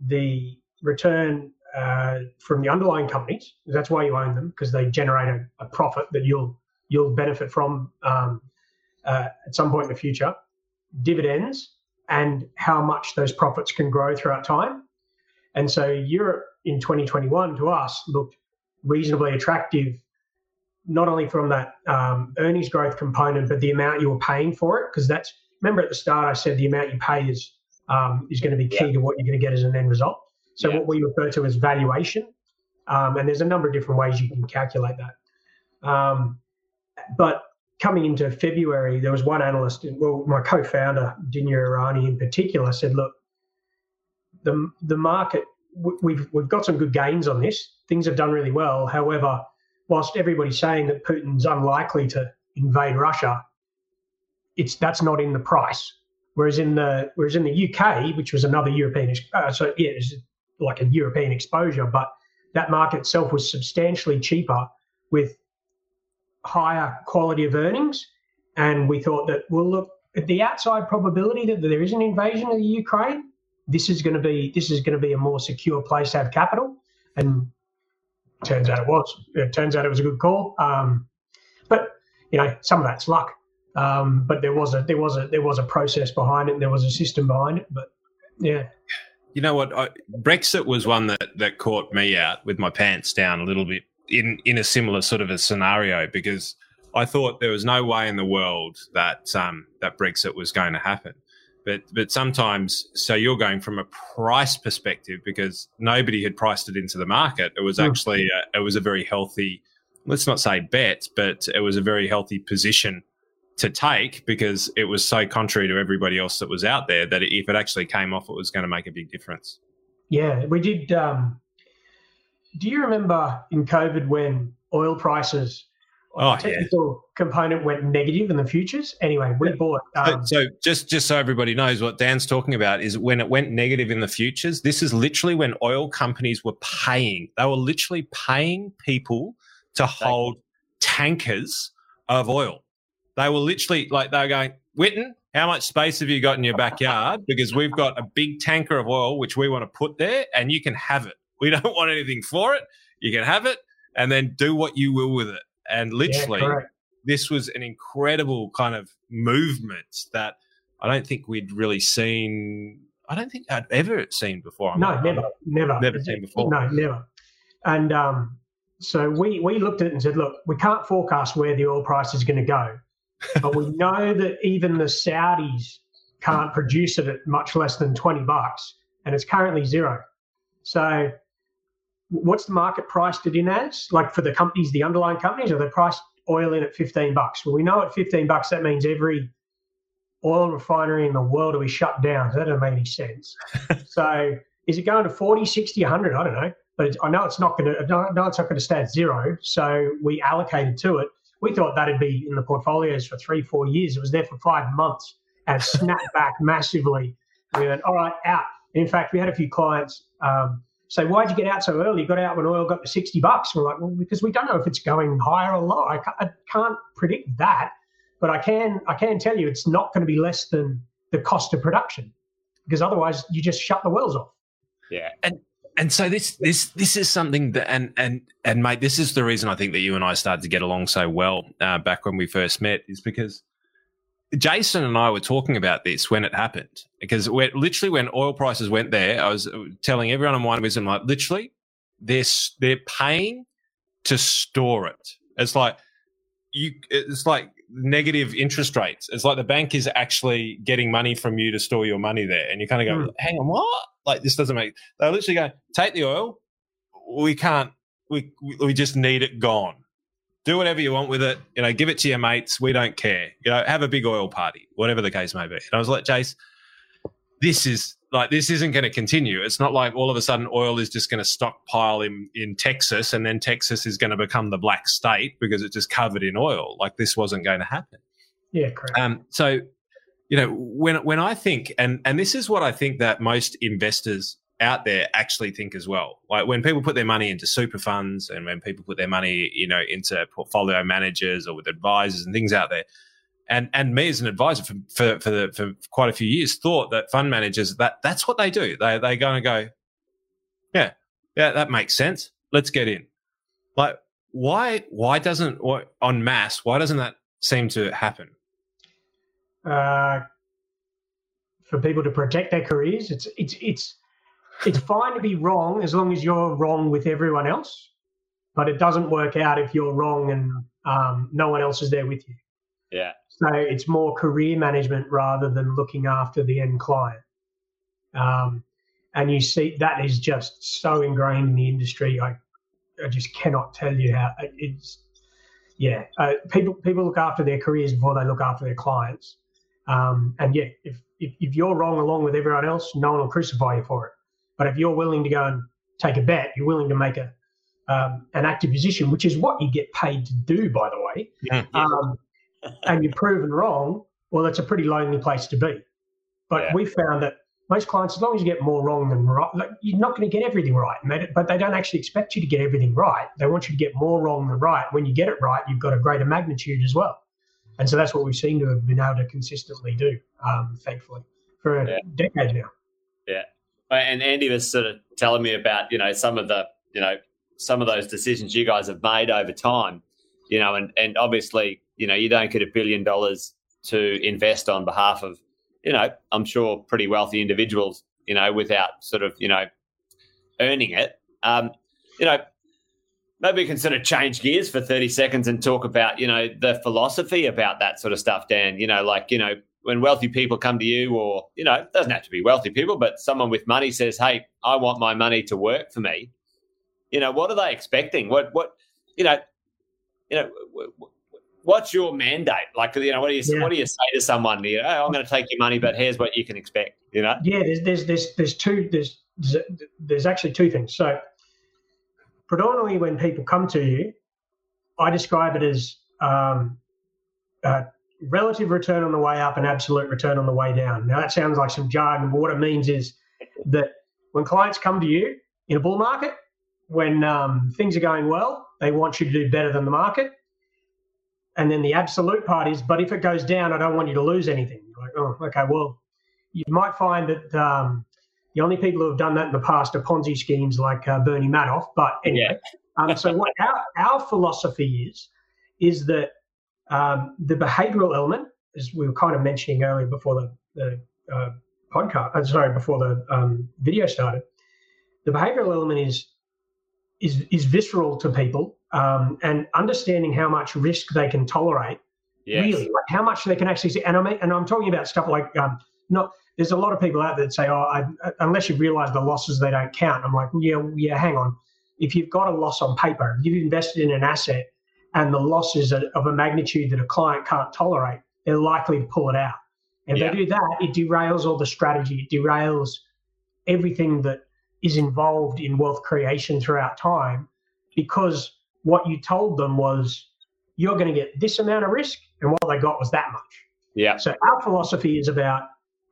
the return uh, from the underlying companies. That's why you own them because they generate a, a, profit that you'll you'll benefit from um, uh, at some point in the future. Dividends and how much those profits can grow throughout time. And so Europe in 2021 to us looked reasonably attractive not only from that um, earnings growth component, but the amount you were paying for it. Because that's remember at the start I said the amount you pay is um, is going to be key yeah. to what you're going to get as an end result. So yeah. what we refer to as valuation, um, and there's a number of different ways you can calculate that. Um, but coming into February, there was one analyst, well, my co-founder Dinya Irani in particular, said, "Look, the the market." We've we've got some good gains on this. Things have done really well. However, whilst everybody's saying that Putin's unlikely to invade Russia, it's that's not in the price. Whereas in the whereas in the UK, which was another European, uh, so yeah, like a European exposure, but that market itself was substantially cheaper with higher quality of earnings. And we thought that, well, look, at the outside probability that there is an invasion of the Ukraine, this is going to be this is going to be a more secure place to have capital. And turns out it was. It turns out it was a good call. Um, but you know, some of that's luck. Um, but there was a there was a there was a process behind it. And there was a system behind it. But yeah. you know what? I, Brexit was one that, that caught me out with my pants down a little bit in, in a similar sort of a scenario because I thought there was no way in the world that um, that Brexit was going to happen. But but sometimes, so you're going from a price perspective because nobody had priced it into the market. It was hmm. actually a, it was a very healthy, let's not say bet, but it was a very healthy position to take because it was so contrary to everybody else that was out there that if it actually came off, it was going to make a big difference. Yeah, we did. Um, do you remember in COVID when oil prices oh, technical yeah. component went negative in the futures. Anyway, we bought. Um, so, so, just just so everybody knows what Dan's talking about is when it went negative in the futures. This is literally when oil companies were paying. They were literally paying people to hold tankers of oil. They were literally like they were going, Witten, how much space have you got in your backyard? Because we've got a big tanker of oil which we want to put there, and you can have it. We don't want anything for it. You can have it, and then do what you will with it. And literally, yeah, this was an incredible kind of movement that I don't think we'd really seen. I don't think I'd ever seen before. I'm no, never, never, never seen before. No, never. And um, so we we looked at it and said, look, we can't forecast where the oil price is going to go, but we know that even the Saudis can't produce it at much less than twenty bucks, and it's currently zero. So what's the market priced it in as? Like for the companies, the underlying companies, are they priced oil in at 15 bucks? Well, we know at 15 bucks, that means every oil refinery in the world will be shut down. So that doesn't make any sense. so is it going to 40, 60, 100? I don't know. But I know it's not going to, I know it's not going to stay at zero. So we allocated to it. We thought that'd be in the portfolios for three, four years. It was there for five months and snapped back massively. We went, all right, out. In fact, we had a few clients um, say, why'd you get out so early? You got out when oil got to 60 bucks. We're like, well, because we don't know if it's going higher or lower. I can't, I can't predict that, but I can, I can tell you it's not going to be less than the cost of production because otherwise you just shut the wells off. Yeah. And, and so this, this, this is something that, and, and, and mate, this is the reason I think that you and I started to get along so well uh, back when we first met is because Jason and I were talking about this when it happened because literally when oil prices went there, I was telling everyone on Wine Wisdom like literally they're they're paying to store it. It's like you it's like negative interest rates. It's like the bank is actually getting money from you to store your money there, and you kind of go, mm. hang on, what? Like this doesn't make. They literally go, take the oil. We can't. We we just need it gone do whatever you want with it. You know, give it to your mates. We don't care. You know, have a big oil party, whatever the case may be. And I was like, Jace, this is like this isn't going to continue. It's not like all of a sudden oil is just going to stockpile in in Texas, and then Texas is going to become the black state because it's just covered in oil. Like this wasn't going to happen. Yeah, correct. Um, so, you know, when when I think, and and this is what I think that most investors out there actually think as well. Like when people put their money into super funds and when people put their money, you know, into portfolio managers or with advisors and things out there. And and me as an advisor for for for, the, for quite a few years thought that fund managers that that's what they do. They they going to go, yeah, yeah, that makes sense. Let's get in. Like why why doesn't on mass why doesn't that seem to happen? Uh, for people to protect their careers, it's it's it's it's fine to be wrong as long as you're wrong with everyone else, but it doesn't work out if you're wrong and um, no one else is there with you. Yeah. So it's more career management rather than looking after the end client. Um, and you see that is just so ingrained in the industry. I, I just cannot tell you how it's. Yeah, uh, people people look after their careers before they look after their clients. Um, and yeah, if, if if you're wrong along with everyone else, no one will crucify you for it. But if you're willing to go and take a bet, you're willing to make a um, an active position, which is what you get paid to do, by the way, yeah, yeah. Um, and you're proven wrong, well, that's a pretty lonely place to be. But yeah. we found that most clients, as long as you get more wrong than right, like, you're not going to get everything right. They, but they don't actually expect you to get everything right. They want you to get more wrong than right. When you get it right, you've got a greater magnitude as well. And so that's what we seem to have been able to consistently do, um, thankfully, for a decade now. And Andy was sort of telling me about you know some of the you know some of those decisions you guys have made over time, you know, and and obviously you know you don't get a billion dollars to invest on behalf of you know I'm sure pretty wealthy individuals you know, without sort of, you know, earning it. Um, you know, maybe we can sort of change gears for 30 seconds and talk about, you know, the philosophy about that sort of stuff, Dan. You know, like, you know, when wealthy people come to you, or, you know, it doesn't have to be wealthy people, but someone with money says, Hey, I want my money to work for me. You know, what are they expecting? What, what, you know, you know, what's your mandate? Like, you know, what do you yeah. what do you say to someone? You know, oh, I'm going to take your money, but here's what you can expect. You know? Yeah, there's there's there's there's two there's there's actually two things. So, predominantly when people come to you, I describe it as um, uh, relative return on the way up and absolute return on the way down. Now that sounds like some jargon, but what it means is that when clients come to you in a bull market, when um, things are going well, they want you to do better than the market. And then the absolute part is, but if it goes down, I don't want you to lose anything. Like, oh, okay, well, you might find that um, the only people who have done that in the past are Ponzi schemes like uh, Bernie Madoff. But anyway, yeah. um, so what our, our philosophy is, is that um, the behavioral element, as we were kind of mentioning earlier before the, the uh, podcast, uh, sorry, before the um, video started, the behavioral element is is is visceral to people, um, and understanding how much risk they can tolerate. Yes. Really, like how much they can actually see. And I mean, and I'm talking about stuff like um, not. There's a lot of people out there that say, "Oh, I, unless you realise the losses, they don't count." I'm like, yeah, yeah. Hang on. If you've got a loss on paper, you've invested in an asset, and the losses are of a magnitude that a client can't tolerate, they're likely to pull it out. If yeah. they do that, it derails all the strategy. It derails everything that is involved in wealth creation throughout time because what you told them was you're going to get this amount of risk and what they got was that much. Yeah. So our philosophy is about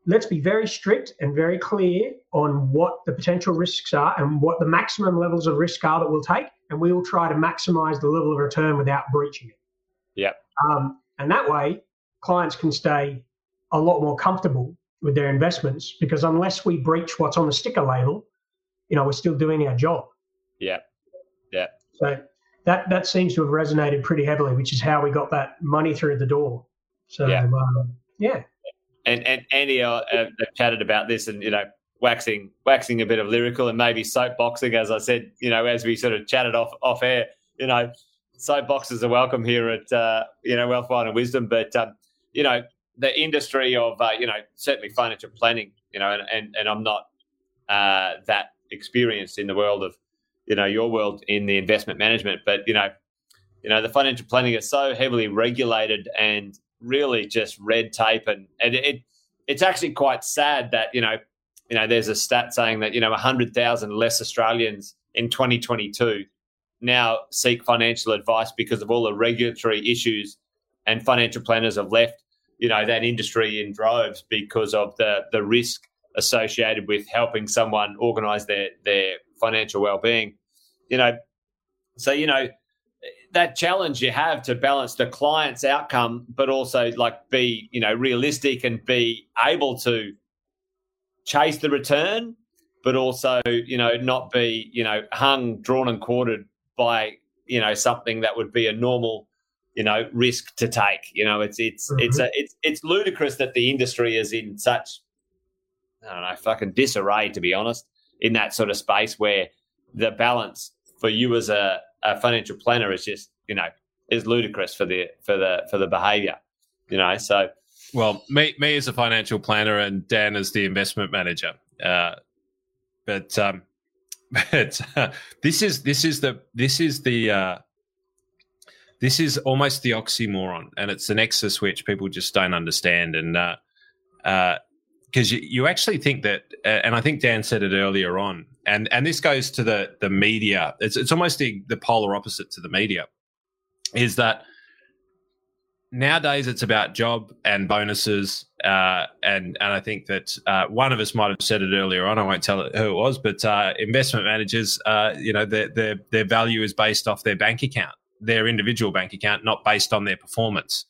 let's be very strict and very clear on what the potential risks are and what the maximum levels of risk are that we'll take and we will try to maximize the level of return without breaching it. Yeah. Um, and that way clients can stay a lot more comfortable with their investments because unless we breach what's on the sticker label, you know, we're still doing our job. Yeah. Yeah. So that that seems to have resonated pretty heavily, which is how we got that money through the door. So yeah. Um, yeah. And and Andy uh, uh, chatted about this, and you know, waxing waxing a bit of lyrical and maybe soapboxing, as I said, you know, as we sort of chatted off off air. You know, soapboxes are welcome here at uh, you know Wealth Wine and Wisdom, but um, you know, the industry of uh, you know certainly financial planning, you know, and and, and I'm not uh, that experienced in the world of, you know, your world in the investment management. But, you know, you know, the financial planning is so heavily regulated and really just red tape. And, and it it's actually quite sad that, you know, you know, there's a stat saying that, you know, 100,000 less Australians in 2022 now seek financial advice because of all the regulatory issues and financial planners have left, you know, that industry in droves because of the the risk associated with helping someone organize their their financial well-being. You know so you know that challenge you have to balance the client's outcome but also like be you know realistic and be able to chase the return but also you know not be you know hung drawn and quartered by you know something that would be a normal you know risk to take you know it's it's mm-hmm. it's a, it's it's ludicrous that the industry is in such I don't know, fucking disarray, to be honest, in that sort of space where the balance for you as a, a financial planner is just, you know, is ludicrous for the for the for the behavior. You know, so well, me me as a financial planner and Dan as the investment manager. Uh, but um, but uh, this is this is the this is the uh, this is almost the oxymoron, and it's an nexus which people just don't understand. And uh, uh, because you, you actually think that, uh, and I think Dan said it earlier on, and and this goes to the the media. It's it's almost the, the polar opposite to the media, is that nowadays it's about job and bonuses, uh, and and I think that uh, one of us might have said it earlier on. I won't tell it who it was, but uh, investment managers, uh, you know, their their their value is based off their bank account, their individual bank account, not based on their performance.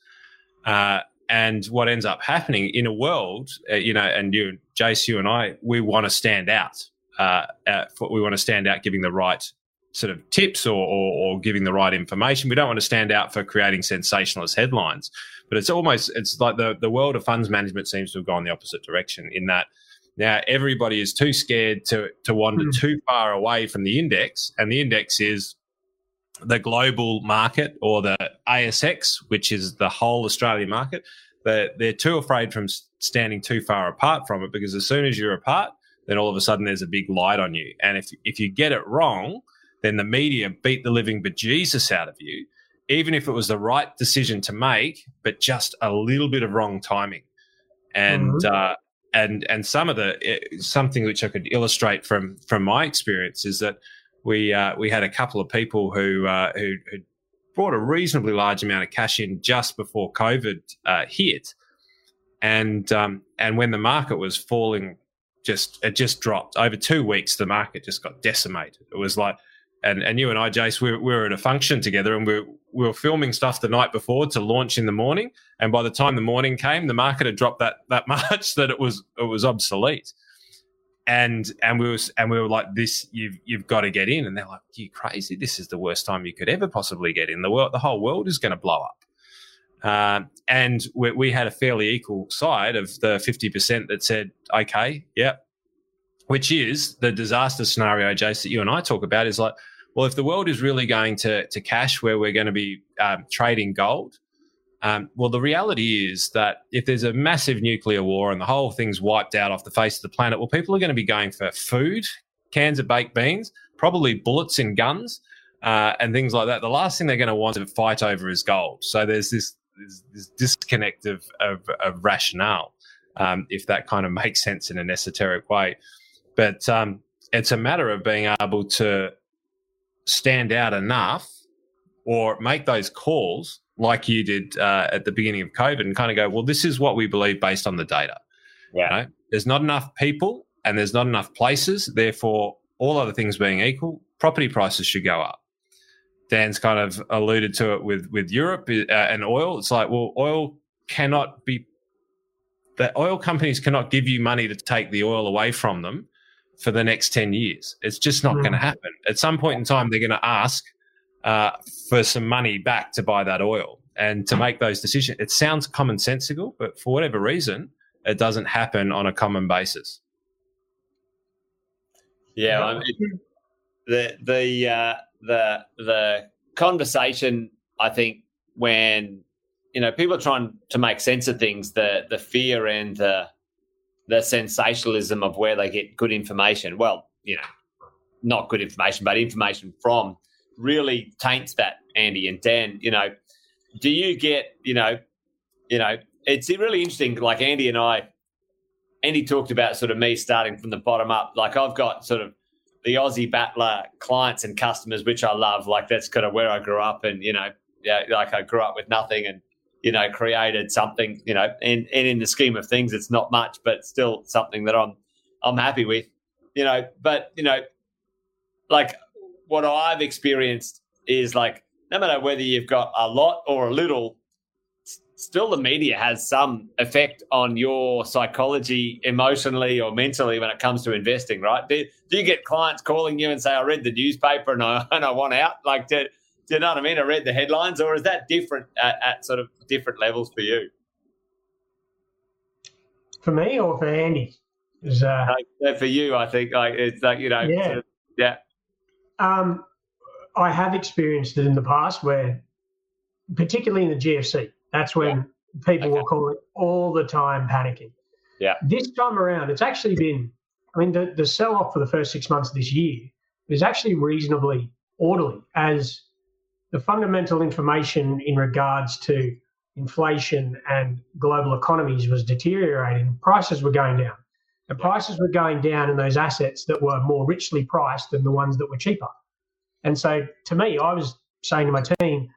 Uh, and what ends up happening in a world, uh, you know, and you, Jace, you and I, we want to stand out. Uh, uh, we want to stand out giving the right sort of tips or, or, or, giving the right information. We don't want to stand out for creating sensationalist headlines. But it's almost it's like the the world of funds management seems to have gone the opposite direction in that Now everybody is too scared to to wander mm. too far away from the index, and the index is the global market or the ASX, which is the whole Australian market. They're, they're too afraid from standing too far apart from it because as soon as you're apart, then all of a sudden there's a big light on you. And if if you get it wrong, then the media beat the living bejesus out of you, even if it was the right decision to make, but just a little bit of wrong timing. And mm-hmm. uh, and and some of the eh, something which I could illustrate from from my experience is that we uh, we had a couple of people who uh, who, who brought a reasonably large amount of cash in just before COVID uh, hit, and um, and when the market was falling, just it just dropped. Over two weeks. The market just got decimated. It was like, and and you and I, Jace, we, we were at a function together, and we we were filming stuff the night before to launch in the morning, and by the time the morning came, the market had dropped that that much that it was it was obsolete. And and we was and we were like this you've you've got to get in. And they're like you crazy. This is the worst time you could ever possibly get in. The world the whole world is going to blow up uh, and we, we, had a fairly equal side of the 50% that said okay yeah which is the disaster scenario jace that you and i talk about is like well if the world is really going to to cash where we're going to be um, trading gold um, well, the reality is that if there's a massive nuclear war and the whole thing's wiped out off the face of the planet, well, people are going to be going for food, cans of baked beans, probably bullets and guns, uh, and things like that. The last thing they're going to want to fight over is gold. So there's this, this, this disconnect of, of, of rationale, um, if that kind of makes sense in an esoteric way. But um, it's a matter of being able to stand out enough or make those calls like you did uh, at the beginning of COVID and kind of go, well, this is what we believe based on the data. Yeah. You know? There's not enough people and there's not enough places. Therefore, all other things being equal, property prices should go up. Dan's kind of alluded to it with with Europe uh, and oil. It's like, well, oil cannot be. The oil companies cannot give you money to take the oil away from them for the next ten years. It's just not mm. going to happen. At some point in time, they're going to ask uh, for some money back to buy that oil and to make those decisions. It sounds commonsensical, but for whatever reason, it doesn't happen on a common basis. Yeah, I mean, the the uh, the the conversation. I think when you know people are trying to make sense of things, the the fear and the the sensationalism of where they get good information. Well, you know, not good information, but information from really taints that, Andy and Dan. You know, do you get, you know, you know, it's really interesting. Like Andy and I, Andy talked about sort of me starting from the bottom up. Like I've got sort of the Aussie battler clients and customers, which I love. Like that's kind of where I grew up, and you know, yeah, like I grew up with nothing, and you know, created something. You know, and and in the scheme of things, it's not much, but still something that I'm I'm happy with. You know, but you know, like what I've experienced is like no matter whether you've got a lot or a little, still the media has some effect on your psychology emotionally or mentally when it comes to investing, right? Do, do you get clients calling you and say, I read the newspaper and I, and I want out? Like, do, do you know what I mean? I read the headlines, or is that different at, at sort of different levels for you? For me or for Andy? Is, uh... uh, for you, I think like it's like you know, yeah, sort of, yeah. Um, I have experienced it in the past where, particularly in the GFC, that's when yeah. people okay. call it all the time panicking. Yeah. This time around, it's actually been, I mean, the, the sell off for the first six months of this year is actually reasonably orderly as the fundamental information in regards to inflation and global economies was deteriorating. Prices were going down. The prices were going down in those assets that were more richly priced than the ones that were cheaper. And so to me, I was saying to my team,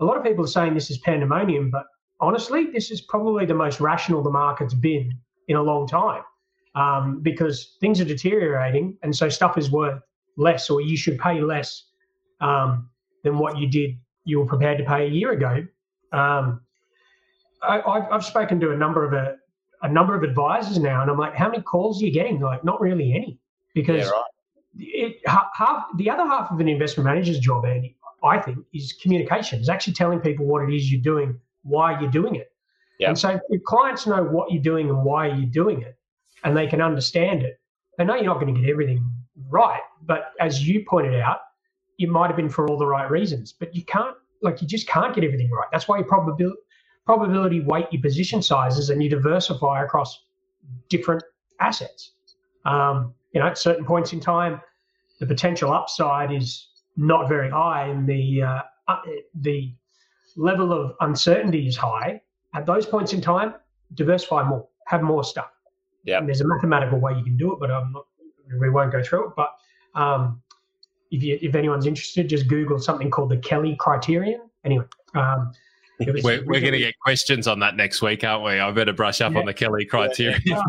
a lot of people are saying this is pandemonium, but honestly, this is probably the most rational the market's been in a long time um, because things are deteriorating. And so stuff is worth less, or you should pay less um, than what you did, you were prepared to pay a year ago. Um, I, have spoken to a number of a, a number of advisors now, and I'm like, how many calls are you getting? They're like, not really any, because yeah, right. it, half the other half of an investment manager's job, Andy, I think, is communication. Is actually telling people what it is you're doing, why you're doing it. Yeah. And so if clients know what you're doing and why you're doing it, and they can understand it, they know you're not going to get everything right. But as you pointed out, it might have been for all the right reasons, but you can't, like, you just can't get everything right. That's why you probability probability weight your position sizes and you diversify across different assets. Um, you know, at certain points in time, the potential upside is not very high, and the uh, uh, the level of uncertainty is high. At those points in time, diversify more, have more stuff. Yeah, there's a mathematical way you can do it, but I'm not, we won't go through it. But um, if you, if anyone's interested, just Google something called the Kelly criterion. Anyway, um, was, we're, we're going to get questions on that next week, aren't we? I better brush up yeah. on the Kelly criteria. Yeah,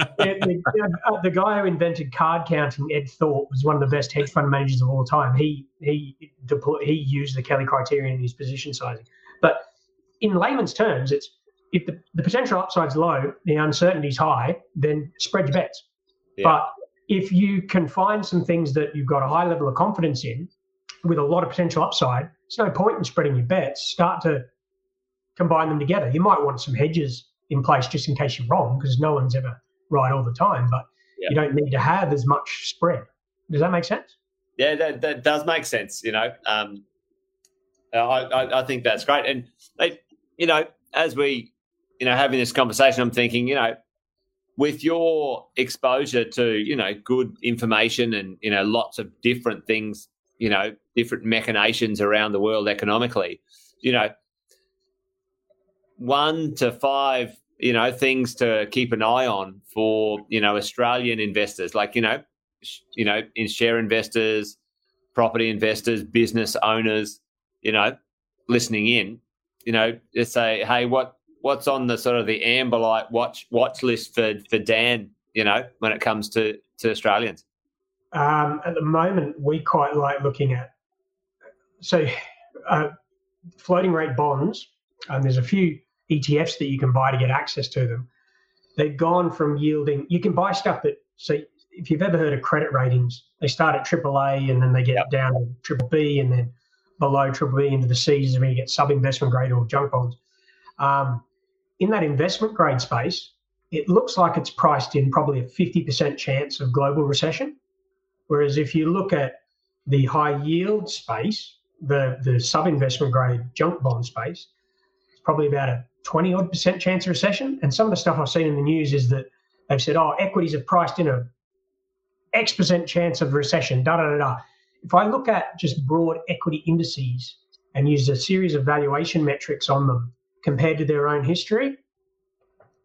yeah. the, uh, the, guy who invented card counting, Ed Thorp, was one of the best hedge fund managers of all time. He he deploy, he used the Kelly criterion in his position sizing. But in layman's terms, it's if the, the potential upside's low, the uncertainty's high, then spread your bets. But if you can find some things that you've got a high level of confidence in, with a lot of potential upside, there's no point in spreading your bets. Start to combine them together. You might want some hedges in place just in case you're wrong, because no one's ever right all the time. But yeah. you don't need to have as much spread. Does that make sense? Yeah, that, that does make sense. You know, um, I, I, I, think that's great. And they, you know, as we, you know, having this conversation, I'm thinking, you know, with your exposure to, you know, good information and you know, lots of different things, you know, different machinations around the world economically, you know, one to five, you know, things to keep an eye on for, you know, Australian investors, like, you know, sh- you know, in share investors, property investors, business owners, you know, listening in, you know, just say, hey, what what's on the sort of the Amberlight watch watch list for for Dan, you know, when it comes to to Australians? Um, at the moment, we quite like looking at so uh, floating rate bonds. And there's a few ETFs that you can buy to get access to them. They've gone from yielding. You can buy stuff that so if you've ever heard of credit ratings, they start at AAA and then they get yep. down to triple B and then below triple B into the C's where you get sub investment grade or junk bonds. Um, in that investment grade space, it looks like it's priced in probably a 50% chance of global recession. Whereas if you look at the high yield space, the, the sub investment grade junk bond space, it's probably about a 20 odd percent chance of recession. And some of the stuff I've seen in the news is that they've said, oh, equities are priced in a X percent chance of recession, da da da da. If I look at just broad equity indices and use a series of valuation metrics on them compared to their own history,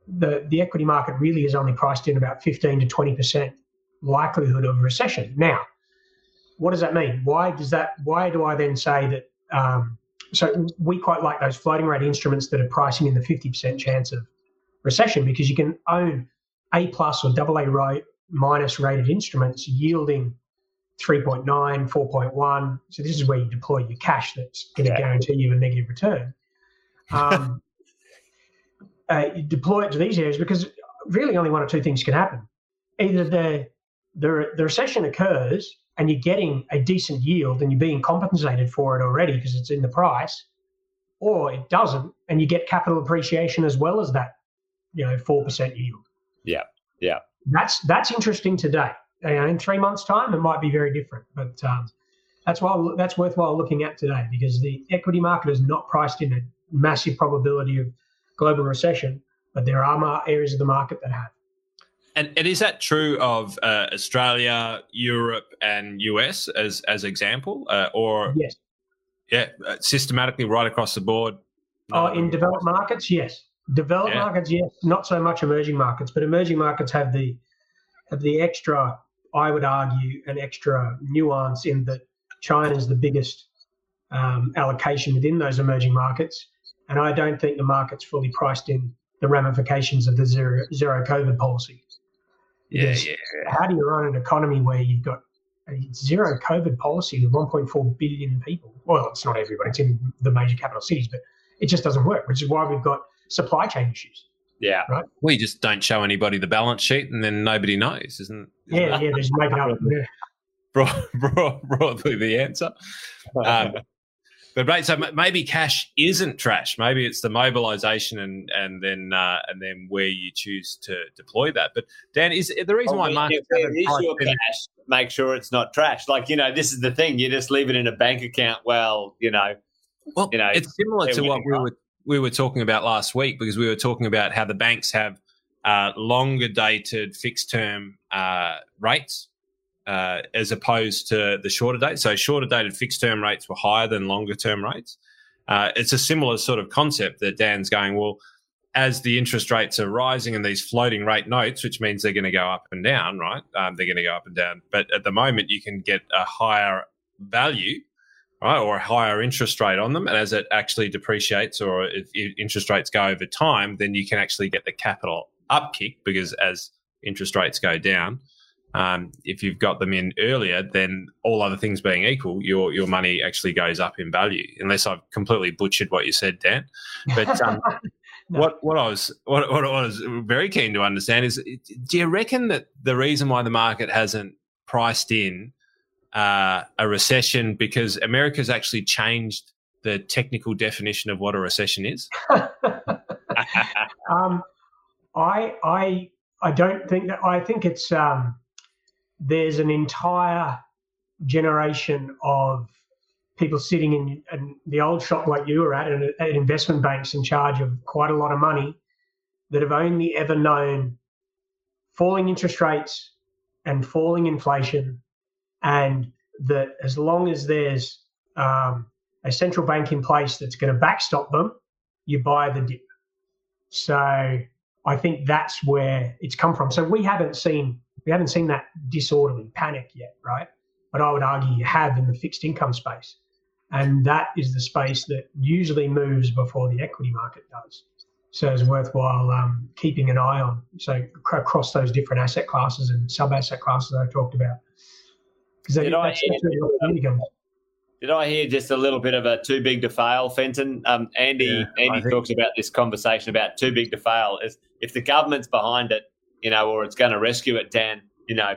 the, the equity market really is only priced in about 15 to 20% likelihood of recession. Now, what does that mean? Why does that? Why do I then say that um, so we quite like those floating rate instruments that are pricing in the 50% chance of recession because you can own A plus or double A rate minus rated instruments yielding 3.9, 4.1. So this is where you deploy your cash that's going to yeah. guarantee you a negative return. Um, uh, you deploy it to these areas because really only one or two things can happen. Either the, the, the recession occurs and you're getting a decent yield and you're being compensated for it already because it's in the price, or it doesn't and you get capital appreciation as well as that, you know, four percent yield. Yeah, yeah. That's that's interesting today. In three months' time, it might be very different, but um, that's why that's worthwhile looking at today because the equity market is not priced in a massive probability of global recession, but there are areas of the market that have. And, and is that true of uh, Australia, Europe, and US as as example, uh, or yes, yeah, uh, systematically right across the board? Oh, in developed markets, yes. Developed yeah. markets, yes. Not so much emerging markets, but emerging markets have the have the extra, I would argue, an extra nuance in that China is the biggest um, allocation within those emerging markets, and I don't think the market's fully priced in the ramifications of the zero zero COVID policy. Yeah, yeah. How do you run an economy where you've got a zero COVID policy with 1.4 billion people? Well, it's not everybody; it's in the major capital cities, but it just doesn't work. Which is why we've got supply chain issues. Yeah, right. We just don't show anybody the balance sheet, and then nobody knows, isn't? isn't yeah, that? yeah. Just make it up. broad, broad, broadly the answer. Um, But mate, so maybe cash isn't trash. Maybe it's the mobilisation and and then uh, and then where you choose to deploy that. But Dan, is the reason well, why markets if is your cash, make sure it's not trash. Like you know, this is the thing. You just leave it in a bank account. Well, you know, well, you know, it's similar to what we were we were talking about last week because we were talking about how the banks have uh, longer dated fixed term uh, rates uh, as opposed to the shorter date. So shorter dated fixed term rates were higher than longer term rates. Uh, it's a similar sort of concept that Dan's going, well, as the interest rates are rising and these floating rate notes, which means they're going to go up and down, right? Um, they're going to go up and down. But at the moment, you can get a higher value, right, or a higher interest rate on them. And as it actually depreciates or if interest rates go over time, then you can actually get the capital upkick because as interest rates go down, um, if you've got them in earlier, then all other things being equal, your your money actually goes up in value. Unless I've completely butchered what you said, Dan. But um, no. what what I was what, what I was very keen to understand is, do you reckon that the reason why the market hasn't priced in uh, a recession because America's actually changed the technical definition of what a recession is? um, I I I don't think that. I think it's. Um, there's an entire generation of people sitting in, in, the old shop like you were at, and at investment banks in charge of quite a lot of money that have only ever known falling interest rates and falling inflation, and that as long as there's um, a central bank in place that's going to backstop them, you buy the dip. So I think that's where it's come from. So we haven't seen we haven't seen that disorderly panic yet, right? But I would argue you have in the fixed income space. And that is the space that usually moves before the equity market does. So it's worthwhile um, keeping an eye on. So across those different asset classes and sub asset classes I talked about. Because did, I hear, did I hear just a little bit of a too big to fail, Fenton? Um, Andy yeah, Andy think... talks about this conversation about too big to fail. Is if the government's behind it, you know, or it's going to rescue it, Dan, you know,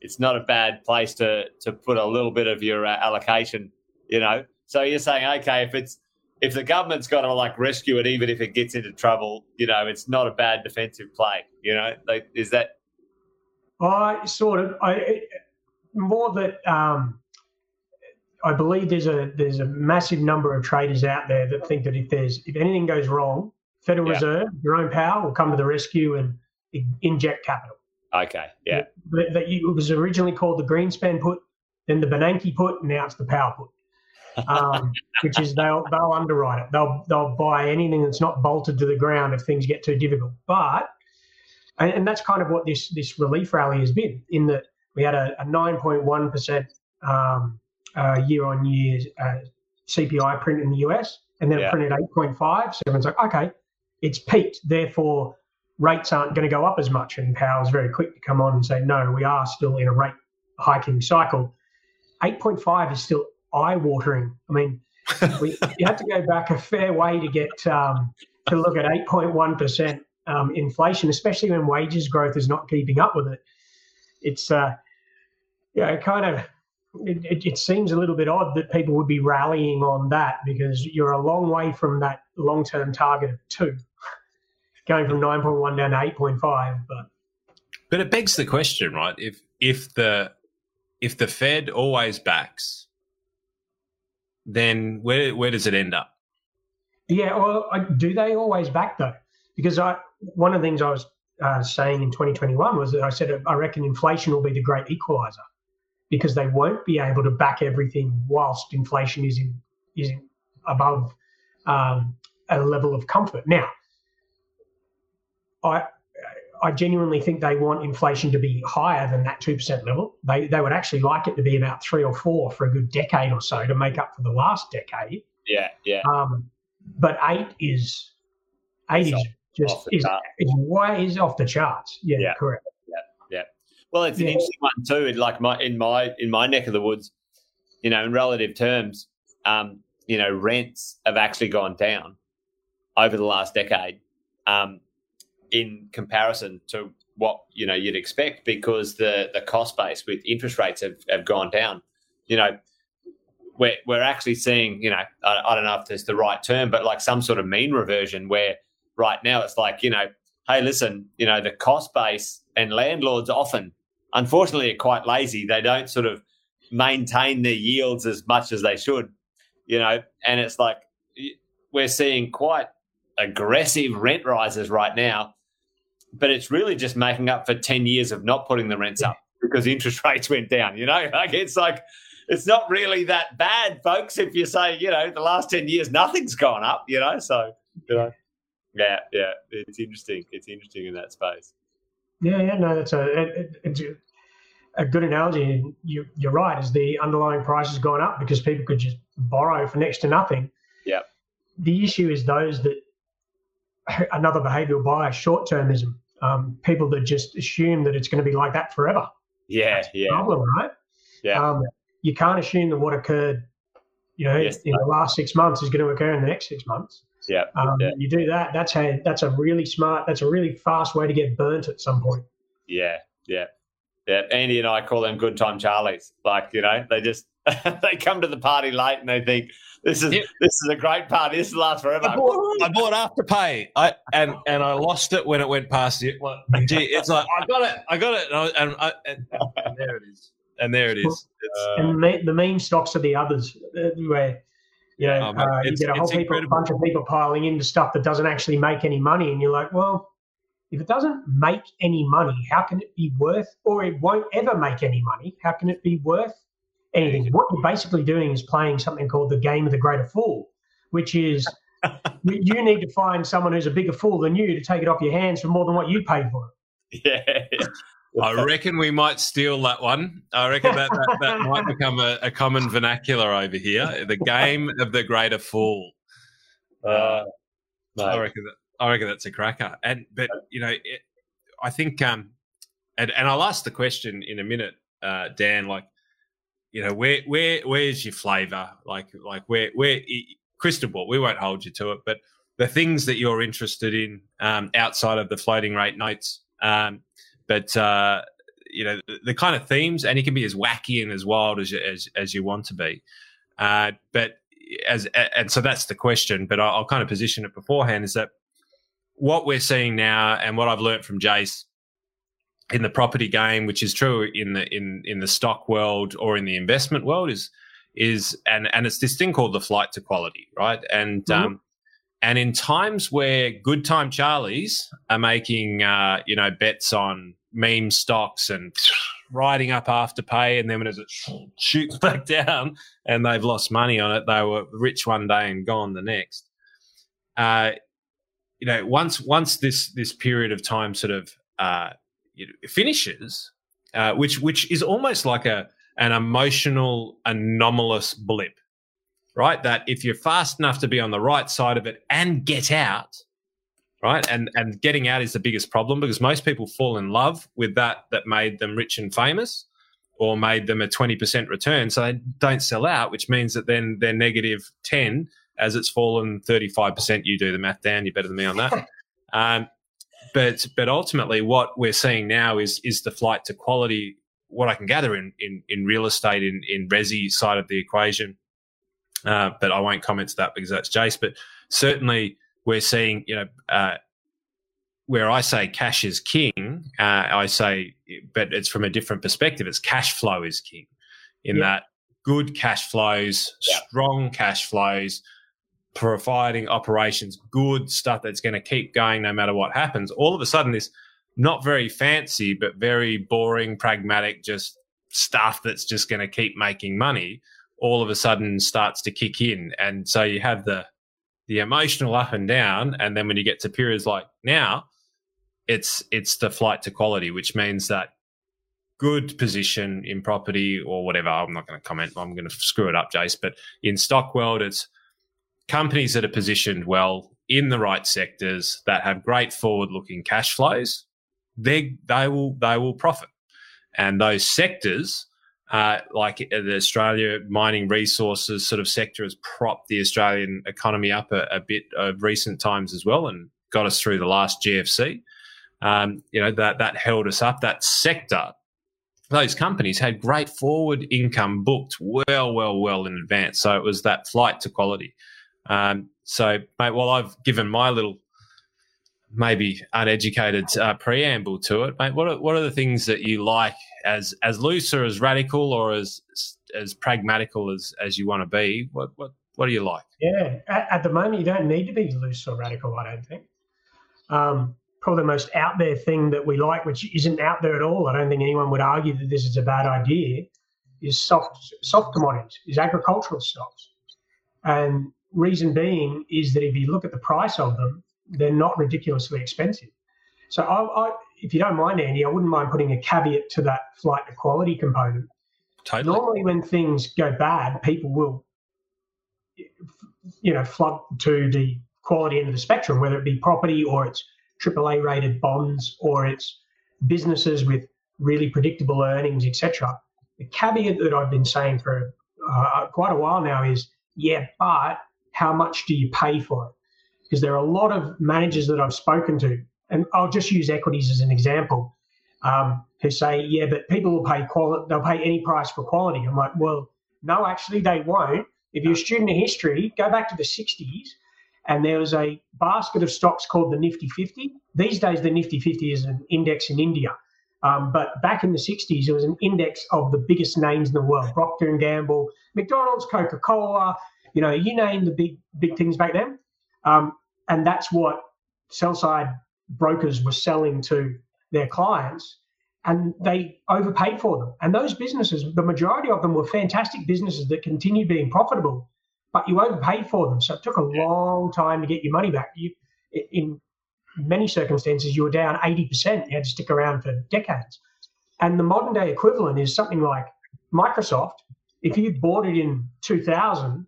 it's not a bad place to to put a little bit of your uh, allocation, you know. So you're saying, okay, if it's if the government's got to like rescue it, even if it gets into trouble, you know, it's not a bad defensive play. You know, like, is that? I sort of, I more that um, I believe there's a there's a massive number of traders out there that think that if there's if anything goes wrong, Federal yeah. Reserve, Jerome Powell will come to the rescue and inject capital. Okay, yeah. That, that you, it was originally called the Greenspan put, then the Bernanke put, and now it's the Powell put, um, which is they'll they'll underwrite it. They'll they'll buy anything that's not bolted to the ground if things get too difficult. But and, and that's kind of what this this relief rally has been. In that we had a, a 9.1 percent um, uh, year on year uh, CPI print in the US, and then yeah. it printed 8.5. So everyone's like, okay, it's peaked. Therefore, rates aren't going to go up as much. And Powell's very quick to come on and say, no, we are still in a rate hiking cycle. 8.5 is still eye watering. I mean, we, you have to go back a fair way to get um, to look at 8.1% um, inflation, especially when wages growth is not keeping up with it. It's, uh, yeah, it kind of, it, it, it seems a little bit odd that people would be rallying on that because you're a long way from that long term target of two going from 9.1 down to 8.5. But but it begs the question, right? If if the if the Fed always backs, then where where does it end up? Yeah, well, do they always back though? Because I one of the things I was uh, saying in 2021 was that I said I reckon inflation will be the great equalizer because they won't be able to back everything whilst inflation is in is in above um, a level of comfort. Now, I I genuinely think they want inflation to be higher than that two percent level. They they would actually like it to be about three or four for a good decade or so to make up for the last decade. Yeah, yeah. Um, but eight is eight it's is just is, is way is off the charts. Yeah, yeah. correct. Yeah, yeah. Well, it's an yeah. interesting one too. Like my in my in my neck of the woods, you know, in relative terms, um, you know, rents have actually gone down over the last decade. Um, in comparison to what you know you'd expect because the the cost base with interest rates have, have gone down. You know, we're we're actually seeing, you know, I, I don't know if there's the right term, but like some sort of mean reversion where right now it's like, you know, hey, listen, you know, the cost base and landlords often, unfortunately, are quite lazy. They don't sort of maintain their yields as much as they should, you know, and it's like we're seeing quite aggressive rent rises right now, but it's really just making up for 10 years of not putting the rents up because interest rates went down, you know, like it's like, it's not really that bad, folks. If you say, you know, the last 10 years, nothing's gone up, you know, so, you know. Yeah, yeah, it's interesting. It's interesting in that space. Yeah, yeah, no, that's a it, it's a, good analogy. You, you're right. Is the underlying price has gone up because people could just borrow for next to nothing. Yeah. The issue is those that another behavioural bias, short termism. Um, people that just assume that it's going to be like that forever. Yeah, yeah. Problem, right? Yeah. Um, you can't assume that what occurred, you know, yes, in the last six months is going to occur in the next six months. Yeah. Um, yeah. You do that. That's how. That's a really smart. That's a really fast way to get burnt at some point. Yeah. Yeah. Yeah. Andy and I call them good time Charlies. Like you know, they just they come to the party late and they think this is yep. this is a great party. This lasts forever. I bought, I bought afterpay, I and and I lost it when it went past it. Well, gee, it's like I got it, I got it, and, I, and, I, and, and there it is, and there it is. Uh, and the, the meme stocks are the others uh, where you know, oh, uh, you get a whole people, a bunch of people piling into stuff that doesn't actually make any money, and you're like, well, if it doesn't make any money, how can it be worth, or it won't ever make any money? How can it be worth anything? What you're basically doing is playing something called the game of the greater fool, which is you need to find someone who's a bigger fool than you to take it off your hands for more than what you paid for it. Yeah. I reckon we might steal that one. I reckon that, that, that might become a, a, common vernacular over here. The game of the greater fool. Uh, I reckon that. I reckon that's a cracker. And but you know, it, I think um, and and I'll ask the question in a minute, uh, Dan. Like, you know, where where where's your flavour? Like like where where crystal ball. We won't hold you to it, but the things that you're interested in um, outside of the floating rate notes. Um, but uh, you know the, the, kind of themes, and it can be as wacky and as wild as you, as, as you want to be. Uh, but as and so that's the question. But I'll, I'll, kind of position it beforehand is that what we're seeing now, and what I've learned from Jace in the property game, which is true in the in in the stock world or in the investment world, is is and and it's this thing called the flight to quality, right? And mm-hmm. um, and in times where good time Charlies are making, uh, you know, bets on meme stocks and riding up Afterpay, and then when it shoots back down and they've lost money on it, they were rich one day and gone the next. Uh, you know, once once this this period of time sort of uh, finishes, uh, which which is almost like a an emotional anomalous blip right? That if you're fast enough to be on the right side of it and get out, right? And and getting out is the biggest problem because most people fall in love with that that made them rich and famous or made them a 20% return. So they don't sell out, which means that then they're negative 10 as it's fallen 35%. You do the math, Dan, you're better than me on that. um, but but ultimately what we're seeing now is is the flight to quality what I can gather in in, in real estate in in resi side of the equation uh, but I won't comment to that because that's Jace. But certainly, we're seeing, you know, uh, where I say cash is king, uh, I say, but it's from a different perspective. It's cash flow is king, in yeah. that good cash flows, yeah. strong cash flows, providing operations, good stuff that's going to keep going no matter what happens. All of a sudden, this not very fancy, but very boring, pragmatic, just stuff that's just going to keep making money all of a sudden starts to kick in. And so you have the the emotional up and down, and then when you get to periods like now, it's it's the flight to quality, which means that good position in property or whatever. I'm not going to comment. I'm going to screw it up, Jace. But in stock world, it's companies that are positioned well in the right sectors that have great forward-looking cash flows. They they will they will profit, and those sectors uh, like the Australia mining resources sort of sector has propped the Australian economy up a, a bit of recent times as well and got us through the last GFC. Um, you know that that held us up. That sector those companies had great forward income booked well, well, well in advance. So it was that flight to quality. Um, so, mate, while I've given my little maybe uneducated uh, preamble to it, mate, what are, what are the things that you like as as loose or as radical or as as pragmatical as as you want to be? What what what do you like? Yeah, at, at the moment, you don't need to be loose or radical. I don't think. Um, probably the most out there thing that we like, which isn't out there at all. I don't think anyone would argue that this is a bad idea. Is soft soft commodities, is agricultural stocks, and reason being is that if you look at the price of them, they're not ridiculously expensive. So, I, I, if you don't mind, Andy, I wouldn't mind putting a caveat to that flight to quality component. Totally. Normally, when things go bad, people will, you know, flood to the quality end of the spectrum, whether it be property or it's AAA rated bonds or it's businesses with really predictable earnings, etc. The caveat that I've been saying for uh, quite a while now is, yeah, but how much do you pay for it? Because there are a lot of managers that I've spoken to, and I'll just use equities as an example, um, who say, yeah, but people will pay quality, they'll pay any price for quality. I'm like, well, no, actually they won't. If you're a student of history, go back to the 60s and there was a basket of stocks called the Nifty 50. These days, the Nifty 50 is an index in India. Um, but back in the 60s, it was an index of the biggest names in the world: Procter and Gamble, McDonald's, Coca-Cola. You know, you name the big big things back then. Um, and that's what sell side brokers were selling to their clients, and they overpaid for them. And those businesses, the majority of them were fantastic businesses that continued being profitable but you overpaid for them. So it took a long time to get your money back. You, in many circumstances, you were down 80%. You had to stick around for decades. And the modern day equivalent is something like Microsoft. If you bought it in 2000,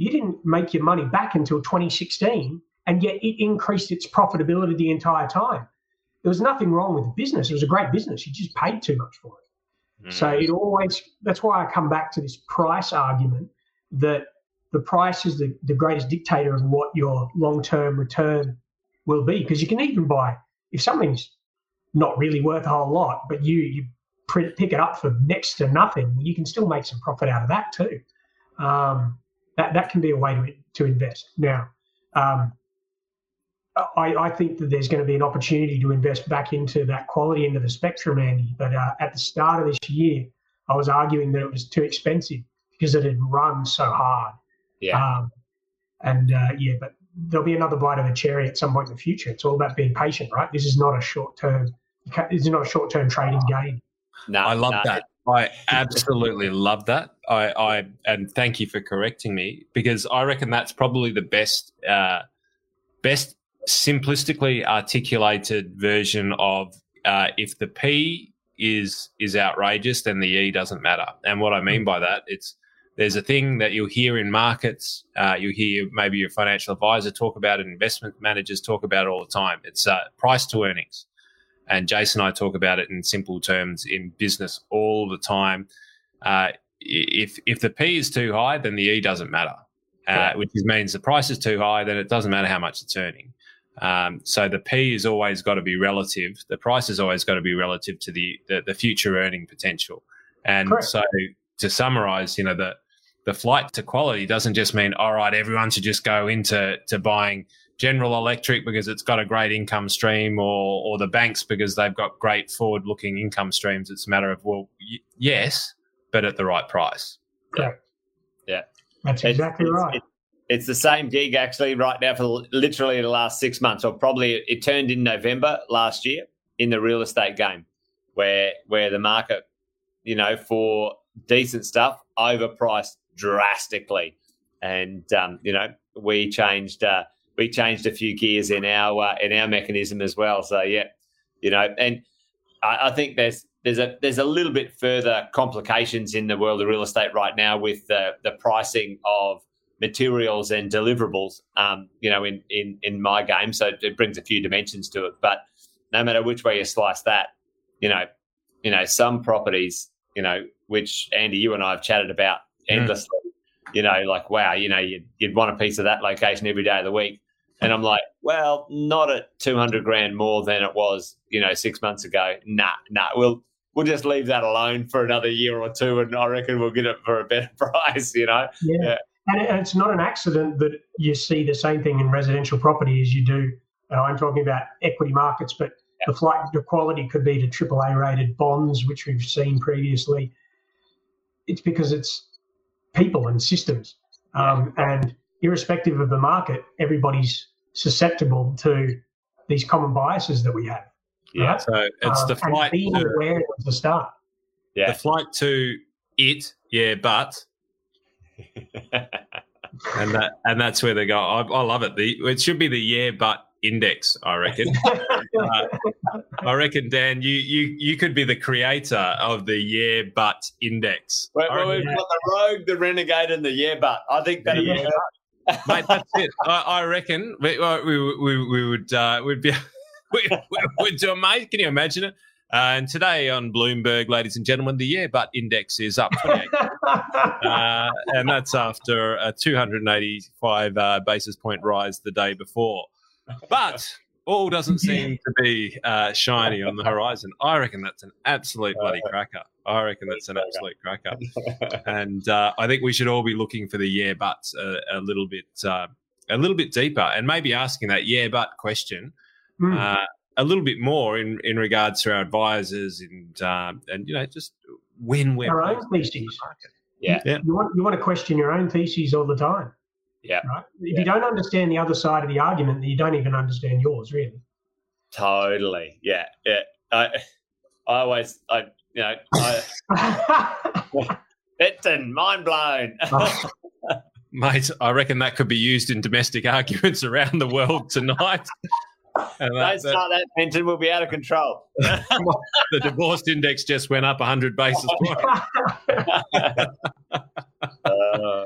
you didn't make your money back until 2016, and yet it increased its profitability the entire time. There was nothing wrong with the business. It was a great business. You just paid too much for it. Mm. So it always, that's why I come back to this price argument that the price is the, the greatest dictator of what your long term return will be. Because you can even buy, if something's not really worth a whole lot, but you, you print, pick it up for next to nothing, you can still make some profit out of that too. Um, that, that can be a way to, to invest. Now, um, I, I, think that there's going to be an opportunity to invest back into that quality end of the spectrum, Andy. But uh, at the start of this year, I was arguing that it was too expensive because it had run so hard. Yeah. Um, and uh, yeah, but there'll be another bite of a cherry at some point in the future. It's all about being patient, right? This is not a short term. This is not a short term trading game. No, I love no. that. I absolutely love that. I, I and thank you for correcting me because I reckon that's probably the best, uh, best simplistically articulated version of uh, if the P is is outrageous, then the E doesn't matter. And what I mean hmm. by that, it's there's a thing that you'll hear in markets. Uh, you'll hear maybe your financial advisor talk about it, investment managers talk about it all the time. It's uh, price to earnings. And Jason and I talk about it in simple terms in business all the time. Uh, if if the P is too high, then the E doesn't matter, uh, which means the price is too high, then it doesn't matter how much it's earning. Um, so the P is always got to be relative. The price has always got to be relative to the, the, the future earning potential. And Correct. so to summarize, you know, the the flight to quality doesn't just mean all right, everyone should just go into to buying General Electric because it's got a great income stream, or or the banks because they've got great forward looking income streams. It's a matter of well, y- yes, but at the right price. Yeah, yeah, that's exactly it's, right. It's, it's the same gig actually right now for literally the last six months, or probably it turned in November last year in the real estate game, where where the market, you know, for decent stuff overpriced drastically. And um, you know, we changed uh, we changed a few gears in our uh, in our mechanism as well. So yeah, you know, and I, I, think there's there's a there's a little bit further complications in the world of real estate right now with the the pricing of materials and deliverables. Um, you know, in in in my game, so it brings a few dimensions to it. But no matter which way you slice that, you know, you know, some properties, you know, which Andy, you and I have chatted about endlessly. Mm. You know, like wow, you know, you'd, you'd want a piece of that location every day of the week. And I'm like, well, not at 200 grand more than it was, you know, six months ago. Nah, nah, we'll we'll just leave that alone for another year or two, and I reckon we'll get it for a better price. You know. Yeah. yeah. And, and it's not an accident that you see the same thing in residential property as you do. Uh, I'm talking about equity markets, but yeah. the flight to quality could be to AAA rated bonds, which we've seen previously. It's because it's people and systems. Um, and irrespective of the market, everybody's susceptible to these common biases that we have. Yeah. Right? So it's um, the flight being to, aware was the start. Yeah. The flight to it, yeah, but and that and that's where they go. I, I, love it. The it should be the yeah, but index. I reckon. uh, I reckon, Dan, you you you could be the creator of the yeah, but index. Wait, well, we've got the rogue, the renegade, and the yeah, but. I think that. Yeah. Mate, that's it. I, I reckon we, we, we, we would uh, we'd be we, would do a mate. Can you imagine it? Uh, and today on Bloomberg, ladies and gentlemen, the yeah but index is up 28. uh, and that's after a 285 uh, basis point rise the day before. But all doesn't seem to be uh, shiny on the horizon. I reckon that's an absolute bloody cracker. I reckon that's an absolute cracker. and uh, I think we should all be looking for the yeah buts a, a little bit, uh, a little bit deeper, and maybe asking that yeah but question. Mm a little bit more in, in regards to our advisors and um, and you know just when we're our own theses. Yeah. yeah. You want you want to question your own theses all the time. Yeah. Right? If yeah. you don't understand the other side of the argument, then you don't even understand yours, really. Totally. Yeah. Yeah. I I always I you know I Benton, mind blown. Mate, I reckon that could be used in domestic arguments around the world tonight. And Don't start that, Benton. We'll be out of control. the divorce index just went up 100 basis points. uh,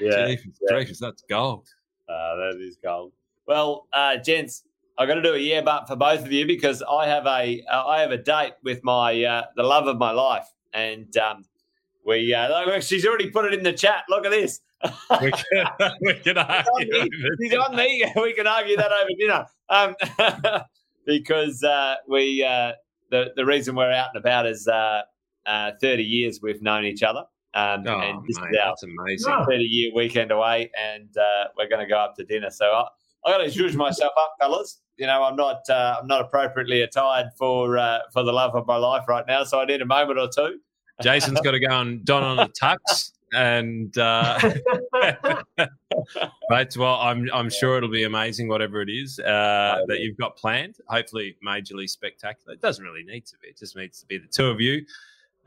yeah, Jesus, yeah. that's gold. Uh, that is gold. Well, uh, gents, I've got to do a year but for both of you because I have a uh, I have a date with my uh, the love of my life, and um, we uh, she's already put it in the chat. Look at this we can, we can argue. He's on me. We can argue that over dinner. Um, because uh, we uh, the the reason we're out and about is uh, uh thirty years we've known each other. Um, oh, and this mate, is our that's amazing. Thirty year weekend away, and uh, we're going to go up to dinner. So I, I got to zhuzh myself up, fellas. You know, I'm not uh, I'm not appropriately attired for for the love of my life right now, so I need a moment or two. Jason's got to go and don on a tux and uh, but well, I'm I'm sure it'll be amazing, whatever it is uh, that you've got planned. Hopefully, majorly spectacular. It doesn't really need to be; it just needs to be the two of you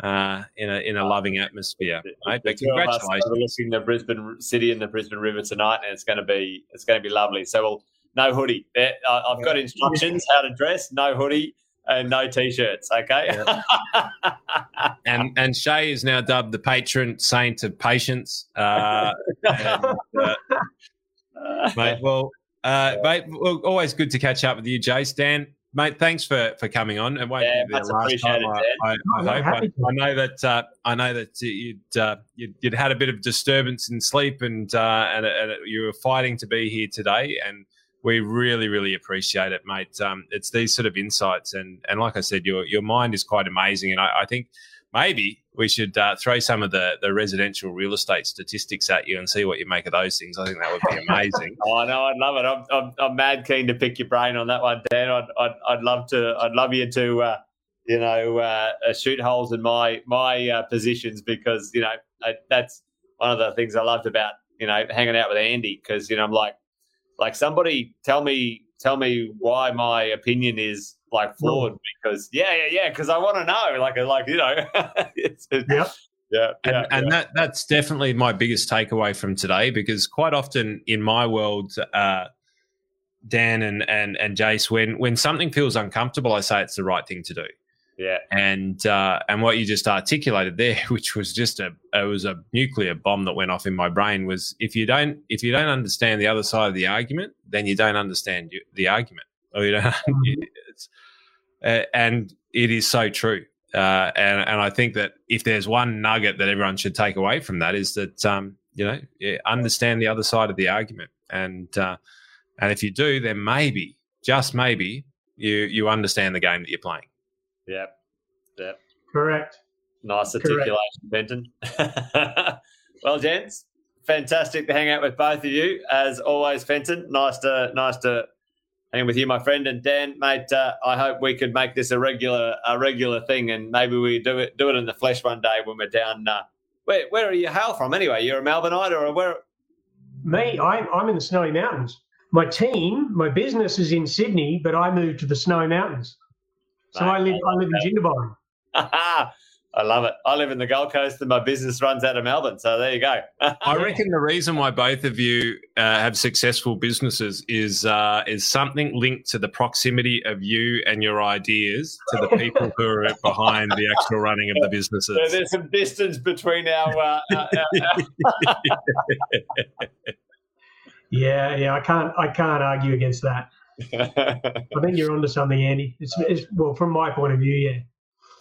uh, in a in a loving atmosphere. Right? But congratulations! We're looking the Brisbane City and the Brisbane River tonight, and it's going to be it's going to be lovely. So we'll no hoodie. I've got instructions how to dress. No hoodie and no t-shirts. Okay. Yeah. and and Shay is now dubbed the patron saint of patience. Uh, and, uh, mate, well, uh, mate, well, always good to catch up with you, Jace. Dan, mate, thanks for for coming on. It won't yeah, be the last time. I, I, I, oh, hope. I, I, know that uh, I know that you'd, uh, you'd, you'd had a bit of disturbance in sleep, and uh, and, and you were fighting to be here today, and we really, really appreciate it, mate. Um, it's these sort of insights, and and like I said, your your mind is quite amazing, and I, I think maybe we should uh, throw some of the, the residential real estate statistics at you and see what you make of those things. I think that would be amazing. oh no, I'd love it. I'm, I'm, I'm, mad keen to pick your brain on that one, Dan. I'd I'd, I'd love to. I'd love you to. Uh, you know, uh, shoot holes in my my uh, positions because you know I, that's one of the things I loved about you know hanging out with Andy because you know I'm like like somebody tell me tell me why my opinion is like flawed because yeah yeah yeah because I want to know like like you know it's, it's, yeah. Yeah, and, yeah, and that that's definitely my biggest takeaway from today because quite often in my world, uh, Dan and and and Jace, when when something feels uncomfortable, I say it's the right thing to do. Yeah. And uh, and what you just articulated there, which was just a it was a nuclear bomb that went off in my brain, was if you don't if you don't understand the other side of the argument, then you don't understand the argument, or you don't. Mm-hmm. It's, uh, and it is so true. Uh, and and I think that if there's one nugget that everyone should take away from that is that um, you know understand the other side of the argument, and uh, and if you do, then maybe just maybe you you understand the game that you're playing. Yep. Yep. Correct. Nice articulation, Benton. well, gents, fantastic to hang out with both of you as always, Fenton. Nice to nice to hang with you, my friend, and Dan, mate. Uh, I hope we could make this a regular a regular thing, and maybe we do it do it in the flesh one day when we're down. Uh, where where are you hail from anyway? You're a Melbourneite or a where? Me, I'm I'm in the Snowy Mountains. My team, my business is in Sydney, but I moved to the Snowy Mountains. So I live I live in Jindabyne. I love it. I live in the Gold Coast and my business runs out of Melbourne. So there you go. I reckon the reason why both of you uh, have successful businesses is uh, is something linked to the proximity of you and your ideas to the people who are behind the actual running of the businesses. So there's some distance between our. Uh, our, our yeah, yeah. I can't I can't argue against that. I think you're onto something, Andy. It's, it's well from my point of view, yeah.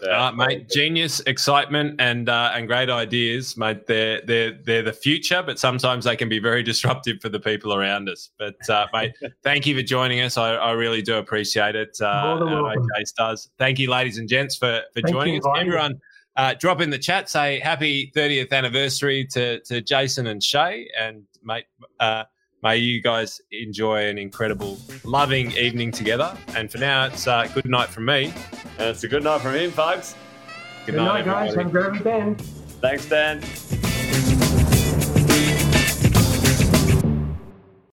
Yeah. Uh, mate, genius, excitement, and uh, and great ideas, mate. They're they're they're the future, but sometimes they can be very disruptive for the people around us. But uh, mate, thank you for joining us. I, I really do appreciate it. Uh, Jace does. Thank you, ladies and gents, for for thank joining us. Everyone, uh, drop in the chat. Say happy 30th anniversary to to Jason and Shay, and mate. May you guys enjoy an incredible, loving evening together. And for now, it's uh, good night from me. And it's a good night from him, folks. Good, good night, night guys. Have a great weekend. Thanks, Dan.